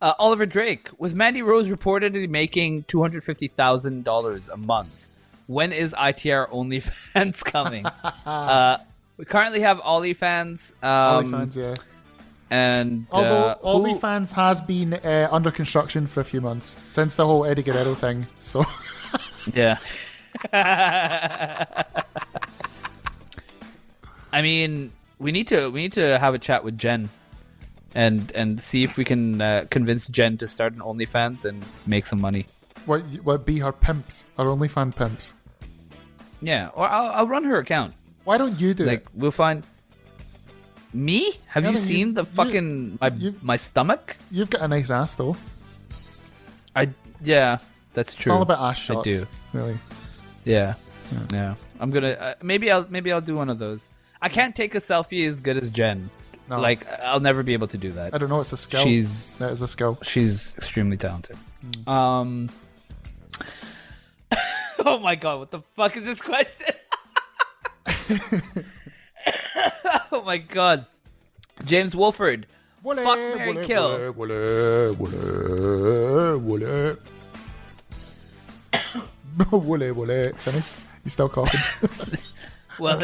Uh, Oliver Drake, with Mandy Rose reportedly making two hundred fifty thousand dollars a month, when is ITR OnlyFans coming? uh, we currently have OnlyFans. Um, OnlyFans, yeah. And Although uh, OnlyFans has been uh, under construction for a few months since the whole Eddie Guerrero thing. So Yeah. I mean, we need to we need to have a chat with Jen, and and see if we can uh, convince Jen to start an OnlyFans and make some money. what what be her pimps, her OnlyFans pimps? Yeah, or I'll, I'll run her account. Why don't you do it? Like it? we'll find me. Have Yeah, you but you- seen the you- fucking my you- my stomach? You've got a nice ass though. I yeah, that's It's true. all about ass shots. I do. Really. Yeah. yeah, I'm gonna uh, maybe I'll maybe I'll do one of those. I can't take a selfie as good as Jen. No. Like I'll never be able to do that. I don't know. It's a skill. She's that is a skill. she's extremely talented. Hmm. Um. oh my god! What the fuck is this question? oh my god! James Wolford. Fuck Mary Kill. Wole, wole, wole. wole, wole. Finish. You still coughing? Well,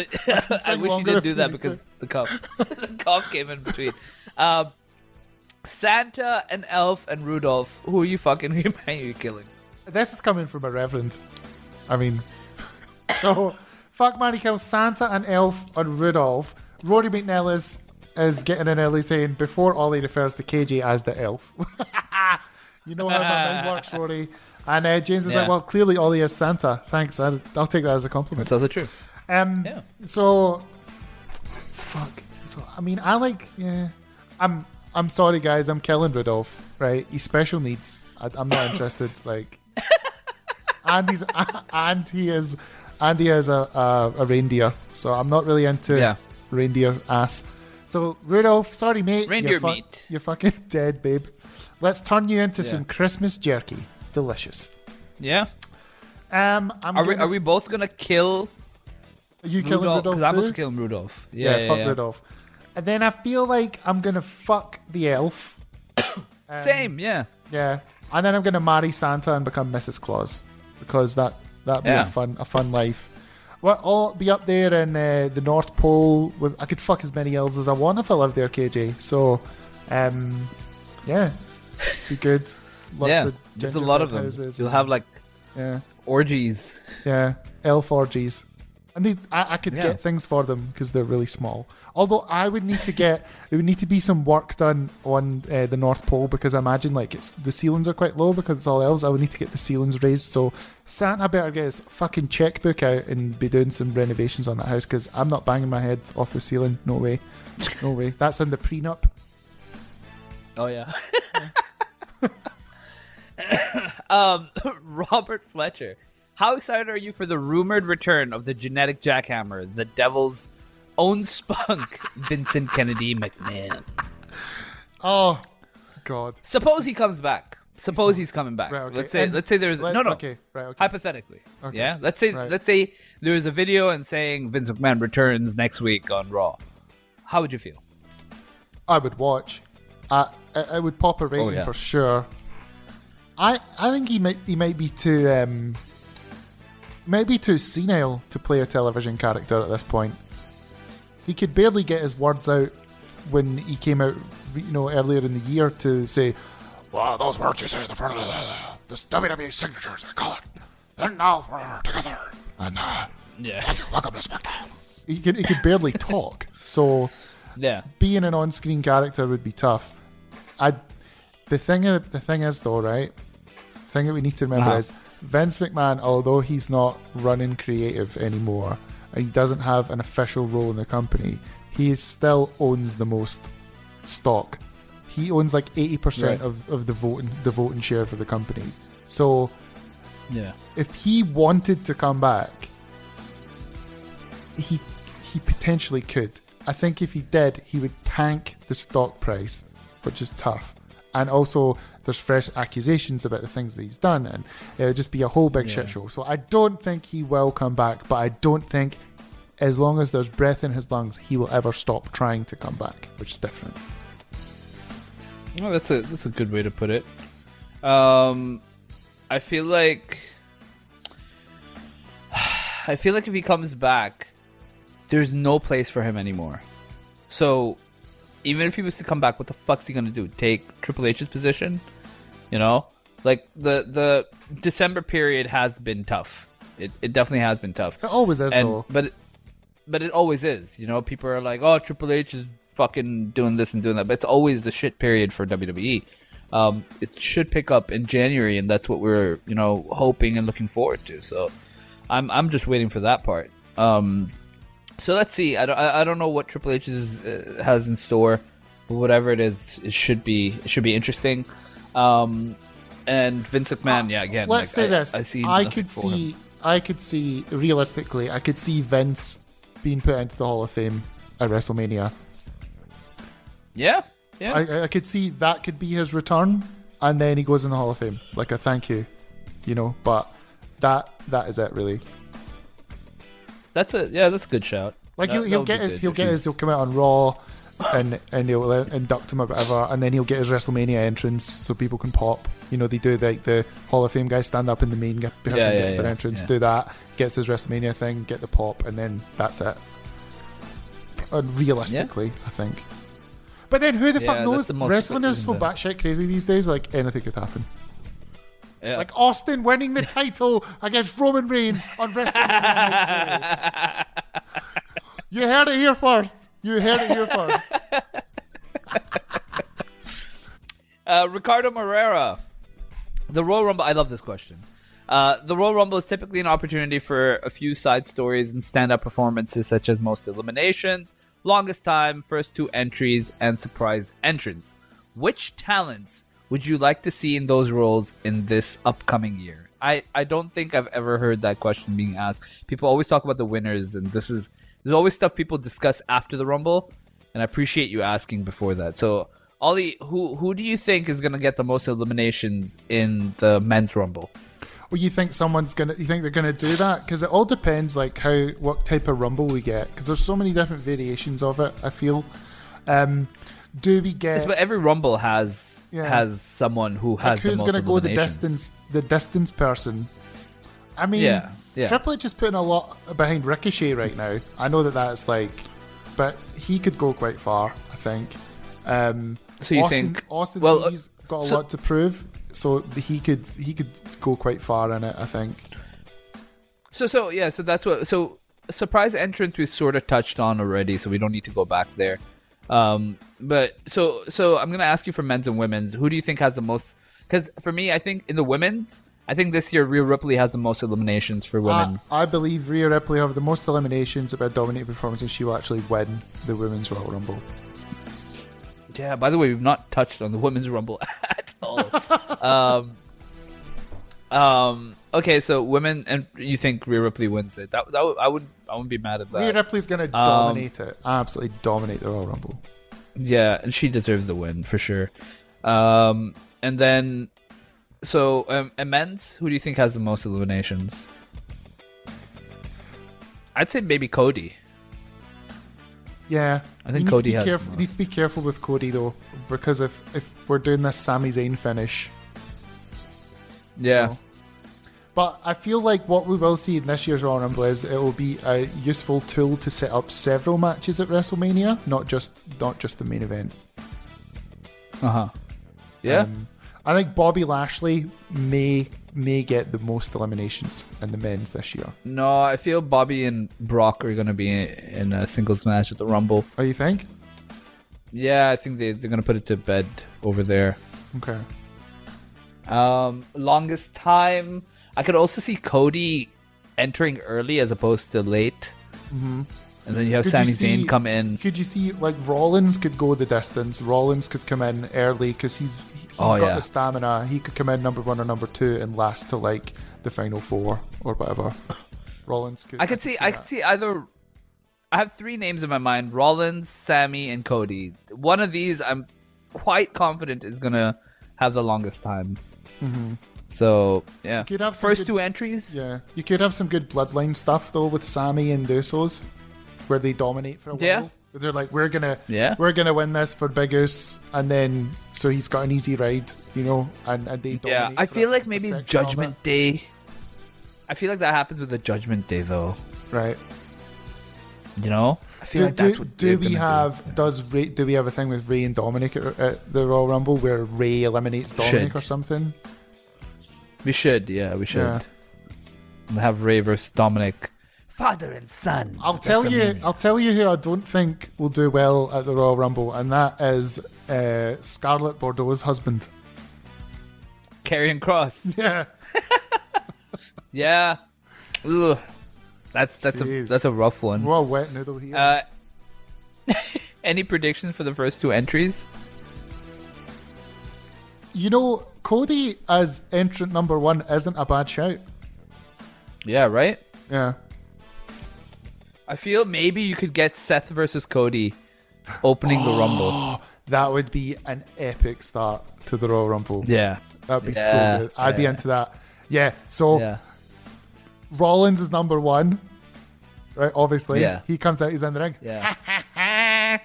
I wish you didn't do that because the cough, the cough came in between. Um, Santa and Elf and Rudolph. Who are you fucking? Who are you killing? this is coming from a reverend. I mean, so fuck Mary Kill Santa and Elf and Rudolph. Rory McNellis, is getting in early saying before Ollie refers to KJ as the elf. you know how my mind works, Rory. And uh, James is Yeah. like, well, clearly Ollie is Santa. Thanks. I, I'll take that as a compliment. That's also true. Um, Yeah. So, fuck. So I mean, I like. Yeah, I'm. I'm sorry, guys. I'm killing Rudolph. Right? He's special needs. I, I'm not interested. Like, and he's and he is and he is a, a a reindeer. So I'm not really into Yeah. reindeer ass. So Rudolph, sorry mate, Reindeer you're fu- meat. You're fucking dead, babe. Let's turn you into Yeah. some Christmas jerky. Delicious. Yeah. Um, I'm Are we gonna- are we both gonna kill Are you killing Rudolph? Rudolph Because I'm too? also killing Rudolph. Yeah, Yeah, yeah, fuck yeah. Rudolph. And then I feel like I'm gonna fuck the elf. Um, Same. Yeah. Yeah. And then I'm gonna marry Santa and become Mrs. Claus because that that'd be Yeah. a fun a fun life. Well, I'll be up there in uh, the North Pole with I could fuck as many elves as I want if I lived there, KJ. So, um, yeah, be good. Lots yeah. of There's a lot of them. houses You'll have like yeah, orgies. yeah, elf orgies. And they, I, I could Yeah. get things for them because they're really small. Although I would need to get, it would need to be some work done on uh, the North Pole because I imagine like it's the ceilings are quite low because it's all elves. I would need to get the ceilings raised. So Santa better get his fucking checkbook out and be doing some renovations on that house because I'm not banging my head off the ceiling. No way, no way. That's in the prenup. Oh yeah. um, Robert Fletcher, how excited are you for the rumored return of the genetic jackhammer, the Devil's own spunk, Vincent Kennedy McMahon? Oh, God. Suppose he comes back. Suppose he's coming back. Right, okay. Let's say And let's say there's let- no no okay, right, okay. hypothetically. Okay. Yeah. Let's say Right. let's say there's a video and saying Vince McMahon returns next week on Raw. How would you feel? I would watch. I I, I would pop a rating Oh, yeah. for sure. I I think he might he might be too um might be too senile to play a television character at this point. He could barely get his words out when he came out, you know, earlier in the year to say, Well, those words you say in the front of the, this WWE signatures, I call it. Then now we're together. And uh, Yeah. thank you. Welcome to SmackDown. he could he could barely talk. So Yeah. being an on-screen character would be tough. I, the thing, the thing is though, right? The thing that we need to remember Uh-huh. is Vince McMahon, although he's not running creative anymore and he doesn't have an official role in the company, he still owns the most stock. He owns like eighty percent Right. of, of the voting the voting share for the company. So Yeah. if he wanted to come back, he he potentially could. I think if he did, he would tank the stock price, which is tough. And also, there's fresh accusations about the things that he's done, and it would just be a whole big shit show. So I don't think he will come back, but I don't think, as long as there's breath in his lungs, he will ever stop trying to come back, which is different. Well, that's a that's a good way to put it. Um, I feel like I feel like if he comes back, there's no place for him anymore. So even if he was to come back, what the fuck's he gonna do? Take Triple H's position? You know, like the the December period has been tough. It it definitely has been tough. It always is, And- But it, but it always is. You know, people are like, "Oh, Triple H is fucking doing this and doing that," but it's always the shit period for WWE. Um, it should pick up in January, and that's what we're you know hoping and looking forward to. So, I'm I'm just waiting for that part. Um, so let's see. I don't I, I don't know what Triple H is, uh, has in store, but whatever it is, it should be it should be interesting. Um, and Vince McMahon, yeah, again. Let's like, say I, this: I see. I could for him. see, I could see realistically, I could see Vince being put into the Hall of Fame at WrestleMania. Yeah, yeah. I, I could see that could be his return, and then he goes in the Hall of Fame like a thank you, you know. But that that is it really. That's a yeah. That's a good shout. Like That- he'll, he'll get his he'll get his he'll come out on Raw, and and he'll uh, induct him or whatever, and then he'll get his WrestleMania entrance so people can pop. You know they do like the Hall of Fame guys stand up in the main person Yeah, yeah, gets their yeah, entrance, do that, gets his WrestleMania thing, get the pop, and then that's it. And realistically, I think. But then who the fuck knows? the Wrestling is so batshit crazy these days. Like anything could happen. Yeah. Like Austin winning the title against Roman Reigns on WrestleMania You heard it here first. You heard it here first. Uh, Ricardo Moreira. The Royal Rumble. I love this question. Uh, the Royal Rumble is typically an opportunity for a few side stories and stand-up performances, such as most eliminations, longest time, first two entries, and surprise entrance. Which talents would you like to see in those roles in this upcoming year? I, I don't think I've ever heard that question being asked. People always talk about the winners, and this is there's always stuff people discuss after the Rumble, and I appreciate you asking before that. So, Ollie, who who do you think is gonna get the most eliminations in the men's Rumble? Well, you think someone's gonna? You think they're gonna do that? Because it all depends, like how what type of rumble we get. Because there's so many different variations of it. I feel. Um, do we get? Yes, but every Rumble has Yeah. has someone who has like who's the most gonna go the distance? The distance person. I mean, Yeah, yeah. Triple H is putting a lot behind Ricochet right now. I know that that's like, but he could go quite far. I think. Um, So you Austin, think- Austin well, uh, Theory's got a so- lot to prove, so he could he could go quite far in it. I think. So so yeah, so that's what so surprise entrance we've sort of touched on already, so we don't need to go back there. Um, but so so I'm gonna ask you for men's and women's. Who do you think has the most? Because for me, I think in the women's, I think this year Rhea Ripley has the most eliminations for women. I, I believe Rhea Ripley have the most eliminations about dominating performances. She will actually win the women's Royal Rumble. yeah. By the way, we've not touched on the women's rumble at all. um, um. Okay, so women, and you think Rhea Ripley wins it? That, that would- I would I wouldn't be mad at that. Rhea Ripley's going to Um, dominate it. Absolutely dominate the Royal Rumble. Yeah, and she deserves the win for sure. Um, and then, so um, men's, who do you think has the most eliminations? I'd say maybe Cody. Yeah, I think You Cody be has careful. You need to be careful with Cody though, because if if we're doing this Sami Zayn finish, Yeah, but I feel like what we will see in this year's Royal Rumble is it will be a useful tool to set up several matches at WrestleMania, not just not just the main event. uh huh. Yeah, Um, I think Bobby Lashley may may get the most eliminations in the men's this year. no, I feel Bobby and Brock are gonna be in a singles match at the Rumble. Oh, you think? Yeah, I think they they're gonna put it to bed over there. Okay. Um, longest time, I could also see Cody entering early as opposed to late. Mm-hmm. And then you have Could Sami Zayn come in. Could you see like Rollins could go the distance? Rollins could come in early because he's he's Oh, got yeah. the stamina. He could come in number one or number two and last to like the final four or whatever. Rollins could. I could see, I that. could see either. I have three names in my mind: Rollins, Sami, and Cody. One of these, I'm quite confident is gonna have the longest time. Mm-hmm. So yeah, you Could have some first good- two entries. Yeah, you could have some good bloodline stuff though with Sami and the Usos, where they dominate for a while. Yeah. They're like, we're gonna, Yeah. we're gonna win this for Big Us, and then so he's got an easy ride, you know, and, and they Yeah, I feel like maybe Judgment Day. I feel like that happens with the Judgment Day, though. Right. You know, I feel Do, like that's do, what do we have does Rey, do we have a thing with Rey and Dominic at, at the Royal Rumble where Rey eliminates Dominic Should. or something? We should, yeah, we should. Yeah. Have Rey versus Dominic. Father and son. I'll tell you. WrestleMania. I'll tell you who I don't think will do well at the Royal Rumble, and that is uh, Scarlett Bordeaux's husband. Karrion Kross. Yeah. Yeah. Ugh. That's that's a that's a rough one. What a wet noodle here. Uh, any predictions for the first two entries? you know, Cody as entrant number one isn't a bad shout. Yeah, right. Yeah. I feel maybe you could get Seth versus Cody opening the Rumble. That would be an epic start to the Royal Rumble. Yeah. That'd be Yeah, so good. I'd be yeah. into that. Yeah. So Yeah. Rollins is number one. Right, obviously. Yeah. He comes out, he's in the ring. Yeah.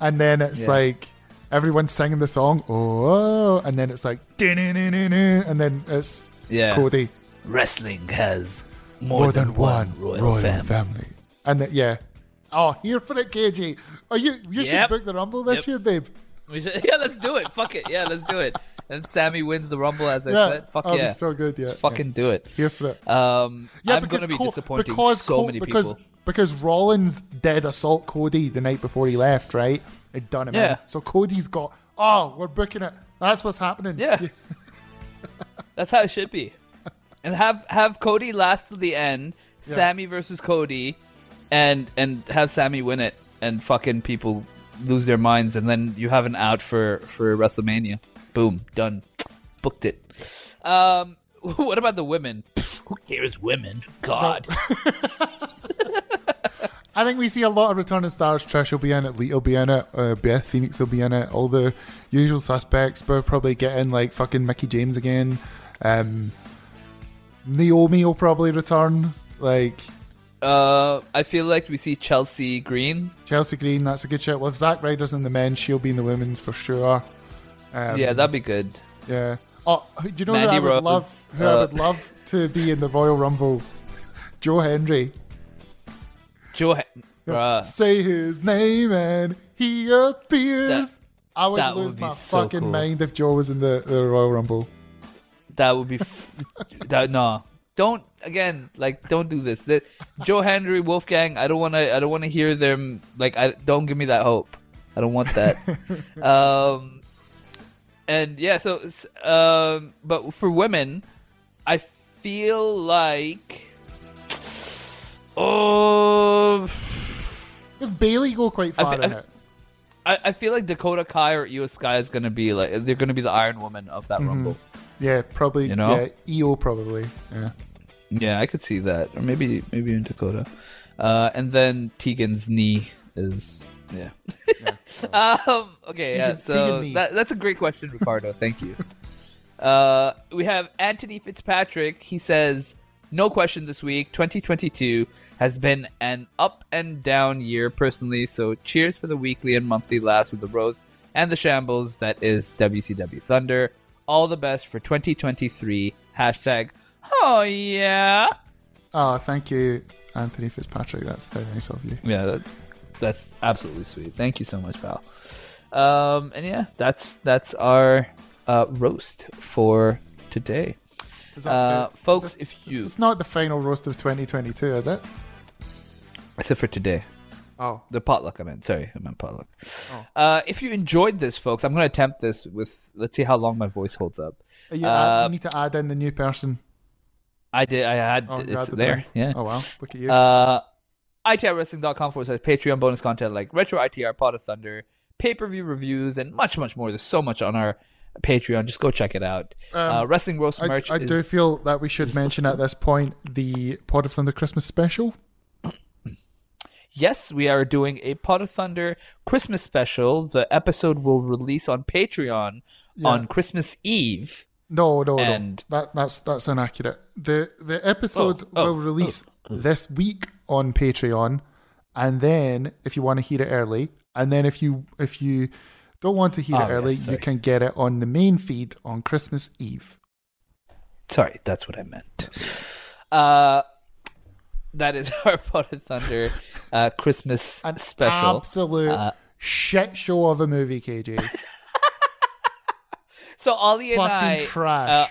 And then it's Yeah. like everyone's singing the song, oh, and then it's like, "Dun-dun-dun-dun-dun," and then it's Yeah. Cody, Wrestling has more, more, than, one royal, family. And then, yeah. Oh, here for it, KJ. Oh, you you should Yep. book the Rumble this Yep. year, babe. We should, yeah, let's do it. Fuck it. Yeah, let's do it. And Sami wins the Rumble, as I Yeah, said. Fuck that'd yeah. be so good, yeah, Fucking do it. Here for it. Um, Yeah, I'm because gonna be disappointing because so many because, people. Because Rollins did assault Cody the night before he left, right? He'd done him Yeah. in. So Cody's got, oh, we're booking it. That's what's happening. Yeah. That's how it should be. And have have Cody last to the end, Yeah. Sami versus Cody, and and have Sami win it, and fucking people lose their minds, and then you have an out for for WrestleMania. Boom, done, booked it. Um, what about the women? Who cares, women? God. I think we see a lot of returning stars. Trish will be in it, Lita will be in it, uh, Beth Phoenix will be in it, all the usual suspects, but we'll probably get in like fucking Mickie James again. Um, Naomi will probably return. Like Uh, I feel like we see Chelsea Green. Chelsea Green, that's a good shot. Well, if Zack Ryder's in the men's, she'll be in the women's for sure. Um, yeah, that'd be good. Yeah. Oh, do you know who I would Rose, love? Who I uh, would love to be in the Royal Rumble? Joe Hendry. Joe, bruh. Say his name and he appears. That- I would that would lose my so fucking cool. mind if Joe was in the, the Royal Rumble. That would be f- that no. Don't again like don't do this. The, Joe Hendry Wolfgang. I don't want to. I don't want to hear them. Like I don't give me that hope. I don't want that. um, and yeah. So um, but for women, I feel like oh, Does Bayley go quite far fe- in I- it? I, I feel like Dakota Kai or Iyo Sky is gonna be like they're gonna be the Iron Woman of that Rumble. Yeah, probably. You know? Yeah, Iyo probably. Yeah. Yeah, I could see that, or maybe maybe in Dakota. Uh, and then Tegan's knee is yeah. um, okay, yeah. So that, that's a great question, Ricardo. Thank you. Uh, we have Anthony Fitzpatrick. He says, "No question this week. 2022 has been an up and down year personally. So cheers for the weekly and monthly last with the rose and the shambles that is WCW Thunder. All the best for 2023. Hashtag. Oh yeah." Oh, thank you, Anthony Fitzpatrick. That's very nice of you. Yeah, that, that's absolutely sweet. Thank you so much, pal. Um, and yeah, that's that's our uh, roast for today. Uh, the- folks, this- if you It's not the final roast of 2022, is it? except for today, Oh. the potluck. I meant sorry, I meant potluck. Oh. Uh, if you enjoyed this, folks, I'm going to attempt this with. Let's see how long my voice holds up. You, Uh, need to add in the new person. I did. I had. Oh, it's there. Yeah. Oh, wow. Look at you. Uh, ITRWrestling.com forward slash Patreon bonus content like Retro ITR, Pod of Thunder, pay per view reviews, and much, much more. There's so much on our Patreon. Just go check it out. Um, uh, Wrestling Roast I, merch. I is, do feel that we should mention at this point the Pod of Thunder Christmas special. Yes, we are doing a Pod of Thunder Christmas special. The episode will release on Patreon Yeah. on Christmas Eve. No, no, And- no. That that's that's inaccurate. The the episode Oh, oh, will release this week on Patreon, and then if you want to hear it early, and then if you if you don't want to hear Oh, it early, yes, you can get it on the main feed on Christmas Eve. Sorry, that's what I meant. Uh, that is our Pod of Thunder uh, Christmas An special. absolute Uh, shit show of a movie, KJ. So Ollie and Fucking I, trash. Uh,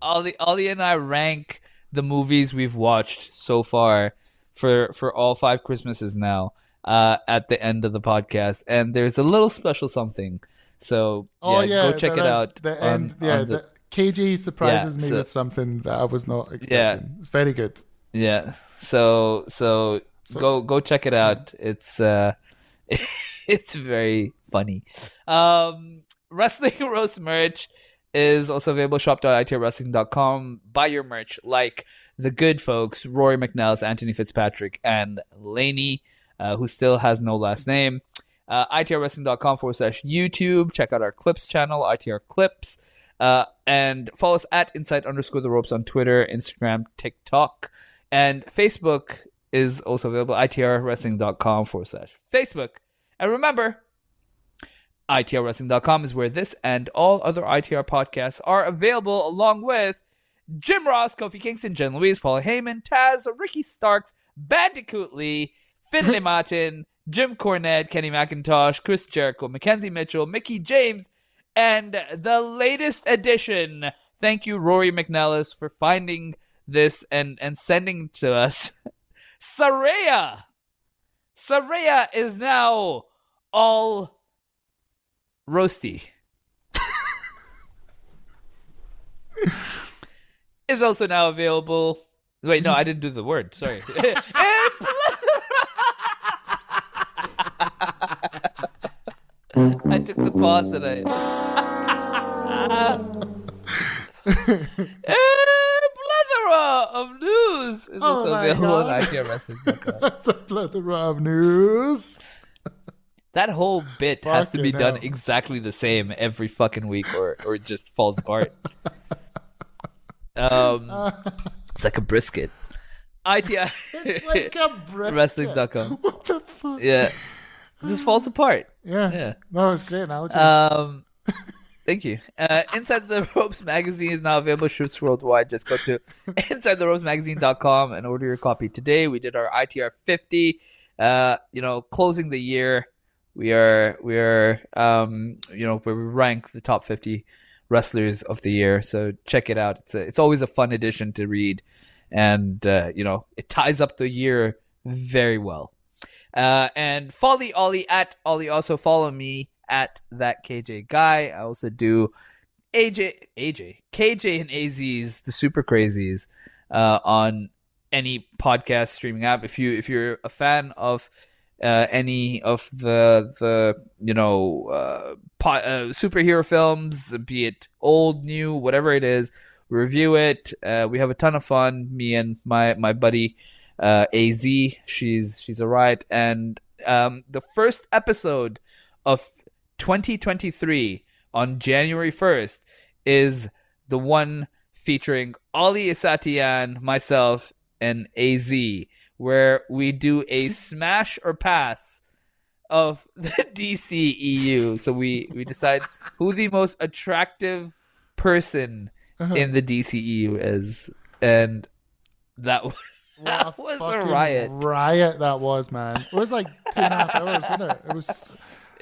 Ollie, Ollie and I rank the movies we've watched so far for for all five Christmases now. Uh, at the end of the podcast, and there's a little special something. So oh yeah, go check it out. The on- yeah, on the- the, KJ surprises Yeah, me so- with something that I was not expecting. Yeah. It's very good. Yeah. So so, So- go go check it out. It's uh it's very funny. Um Wrestling Roast merch is also available shop.itrwrestling.com. Buy your merch like the good folks, Rory McNellis, Anthony Fitzpatrick, and Laney, uh, who still has no last name. Uh, itrwrestling.com forward slash YouTube. Check out our clips channel, ITR Clips. Uh, and follow us at inside underscore the ropes on Twitter, Instagram, TikTok, and Facebook is also available. itrwrestling.com forward slash Facebook. And remember, itrwrestling.com is where this and all other ITR podcasts are available, along with Jim Ross, Kofi Kingston, Jen Louise, Paul Heyman, Taz, Ricky Starks, Bandicoot Lee, Finley Martin, Jim Cornette, Kenny McIntosh, Chris Jericho, Mackenzie Mitchell, Mickie James, and the latest edition. Thank you, Rory McNellis, for finding this and, and sending to us. Saraya! Saraya is now all roasty. is also now available. Wait, no, I didn't do the word. Sorry. I took the pause and I. of news is Oh also available on God. ITRWrestling.com. That's a plethora of news. That whole bit has to be done hell. exactly the same every fucking week, or or it just falls apart. um, it's like a brisket. ITI It's like a brisket. wrestling.com. What the fuck? Yeah, it just falls apart. Yeah. Yeah. No, it's great analogy. Um, thank you. Uh, Inside the Ropes magazine is now available shoots worldwide. Just go to InsideTheRopesMagazine.com and order your copy today. We did our ITR 50. Uh, you know, closing the year, we are we are um, you know, where we rank the top 50 wrestlers of the year. So check it out. It's a, it's always a fun edition to read, and uh, you know, it ties up the year very well. Uh, and follow Ollie at Ollie. Also follow me at that KJ guy. I also do AJ, AJ, KJ and AZ's the Super Crazies uh, on any podcast streaming app. If you if you're a fan of uh, any of the the you know uh, po- uh, superhero films, be it old, new, whatever it is, review it. Uh, we have a ton of fun. Me and my my buddy uh, Az. She's she's a riot. And um, the first episode of 2023 on January 1st is the one featuring Ali Isatian, myself, and Az, where we do a smash or pass of the DCEU. So we we decide who the most attractive person Uh-huh. in the DCEU is, and that was that was a riot. Riot that was, man. It was like two and a half hours, wasn't it? It was.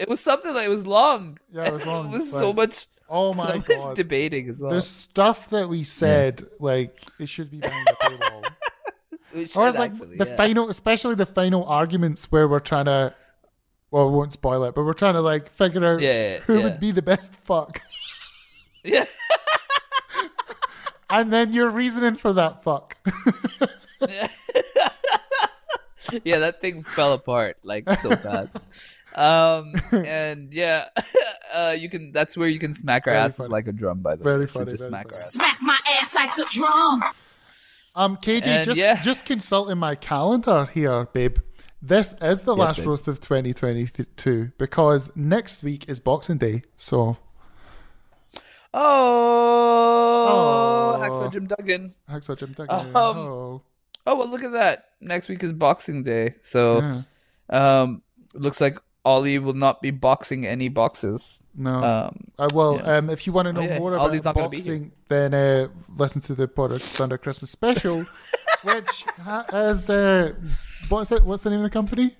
It was something that was long. Yeah, it was long, it was so much. Oh my so much God. debating as well. There's stuff that we said like it should be behind the paywall. Should or it's like actually, the yeah. final, especially the final arguments where we're trying to. Well, we won't spoil it, but we're trying to like figure out Yeah, yeah, who yeah. would be the best fuck, Yeah. and then your reasoning for that fuck. yeah, that thing fell apart like so fast. Um and yeah, uh, you can. That's where you can smack our Very asses funny. like a drum. By the Very way, so funny, just very smack our funny. Smack my ass like a drum. Um, KJ, And just yeah. just consulting my calendar here, babe. This is the Yes, last babe. roast of 2022 because next week is Boxing Day. So, Oh, Oh. Hacksaw Jim Duggan. Hacksaw Jim Duggan. Um, oh, Oh well, look at that. Next week is Boxing Day, so yeah. um, looks like Ollie will not be boxing any boxes. no. Um, Uh, well, yeah. um, if you want to know Oh, yeah. more Ollie's about not gonna be here. boxing, then uh, listen to the of Thunder Christmas special which ha- is uh, what's it? What's the name of the company?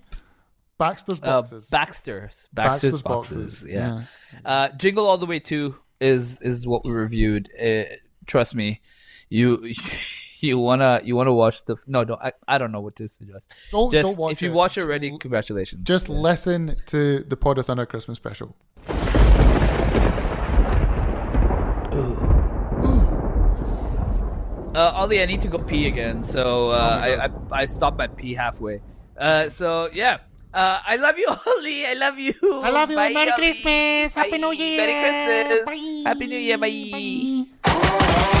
Baxter's Uh, Boxes. Baxter's. Baxter's, Baxter's boxes. Boxes, Yeah. Uh, Jingle All the Way Two is is what we reviewed. Uh, trust me, you you wanna you wanna watch the no don't I, I don't know what to suggest. Don't- Just, don't watch if you watch it already, congratulations. Just listen to the Pod of Thunder Christmas special. Uh, Ollie, I need to go pee again, so uh, I, I I stopped my pee halfway. Uh, so yeah. Uh, I love you, Ollie. I love you. I love you. Bye, Merry Ollie. Christmas. Happy Bye. New Year. Merry Christmas. Bye. Happy New Year. Bye. Smack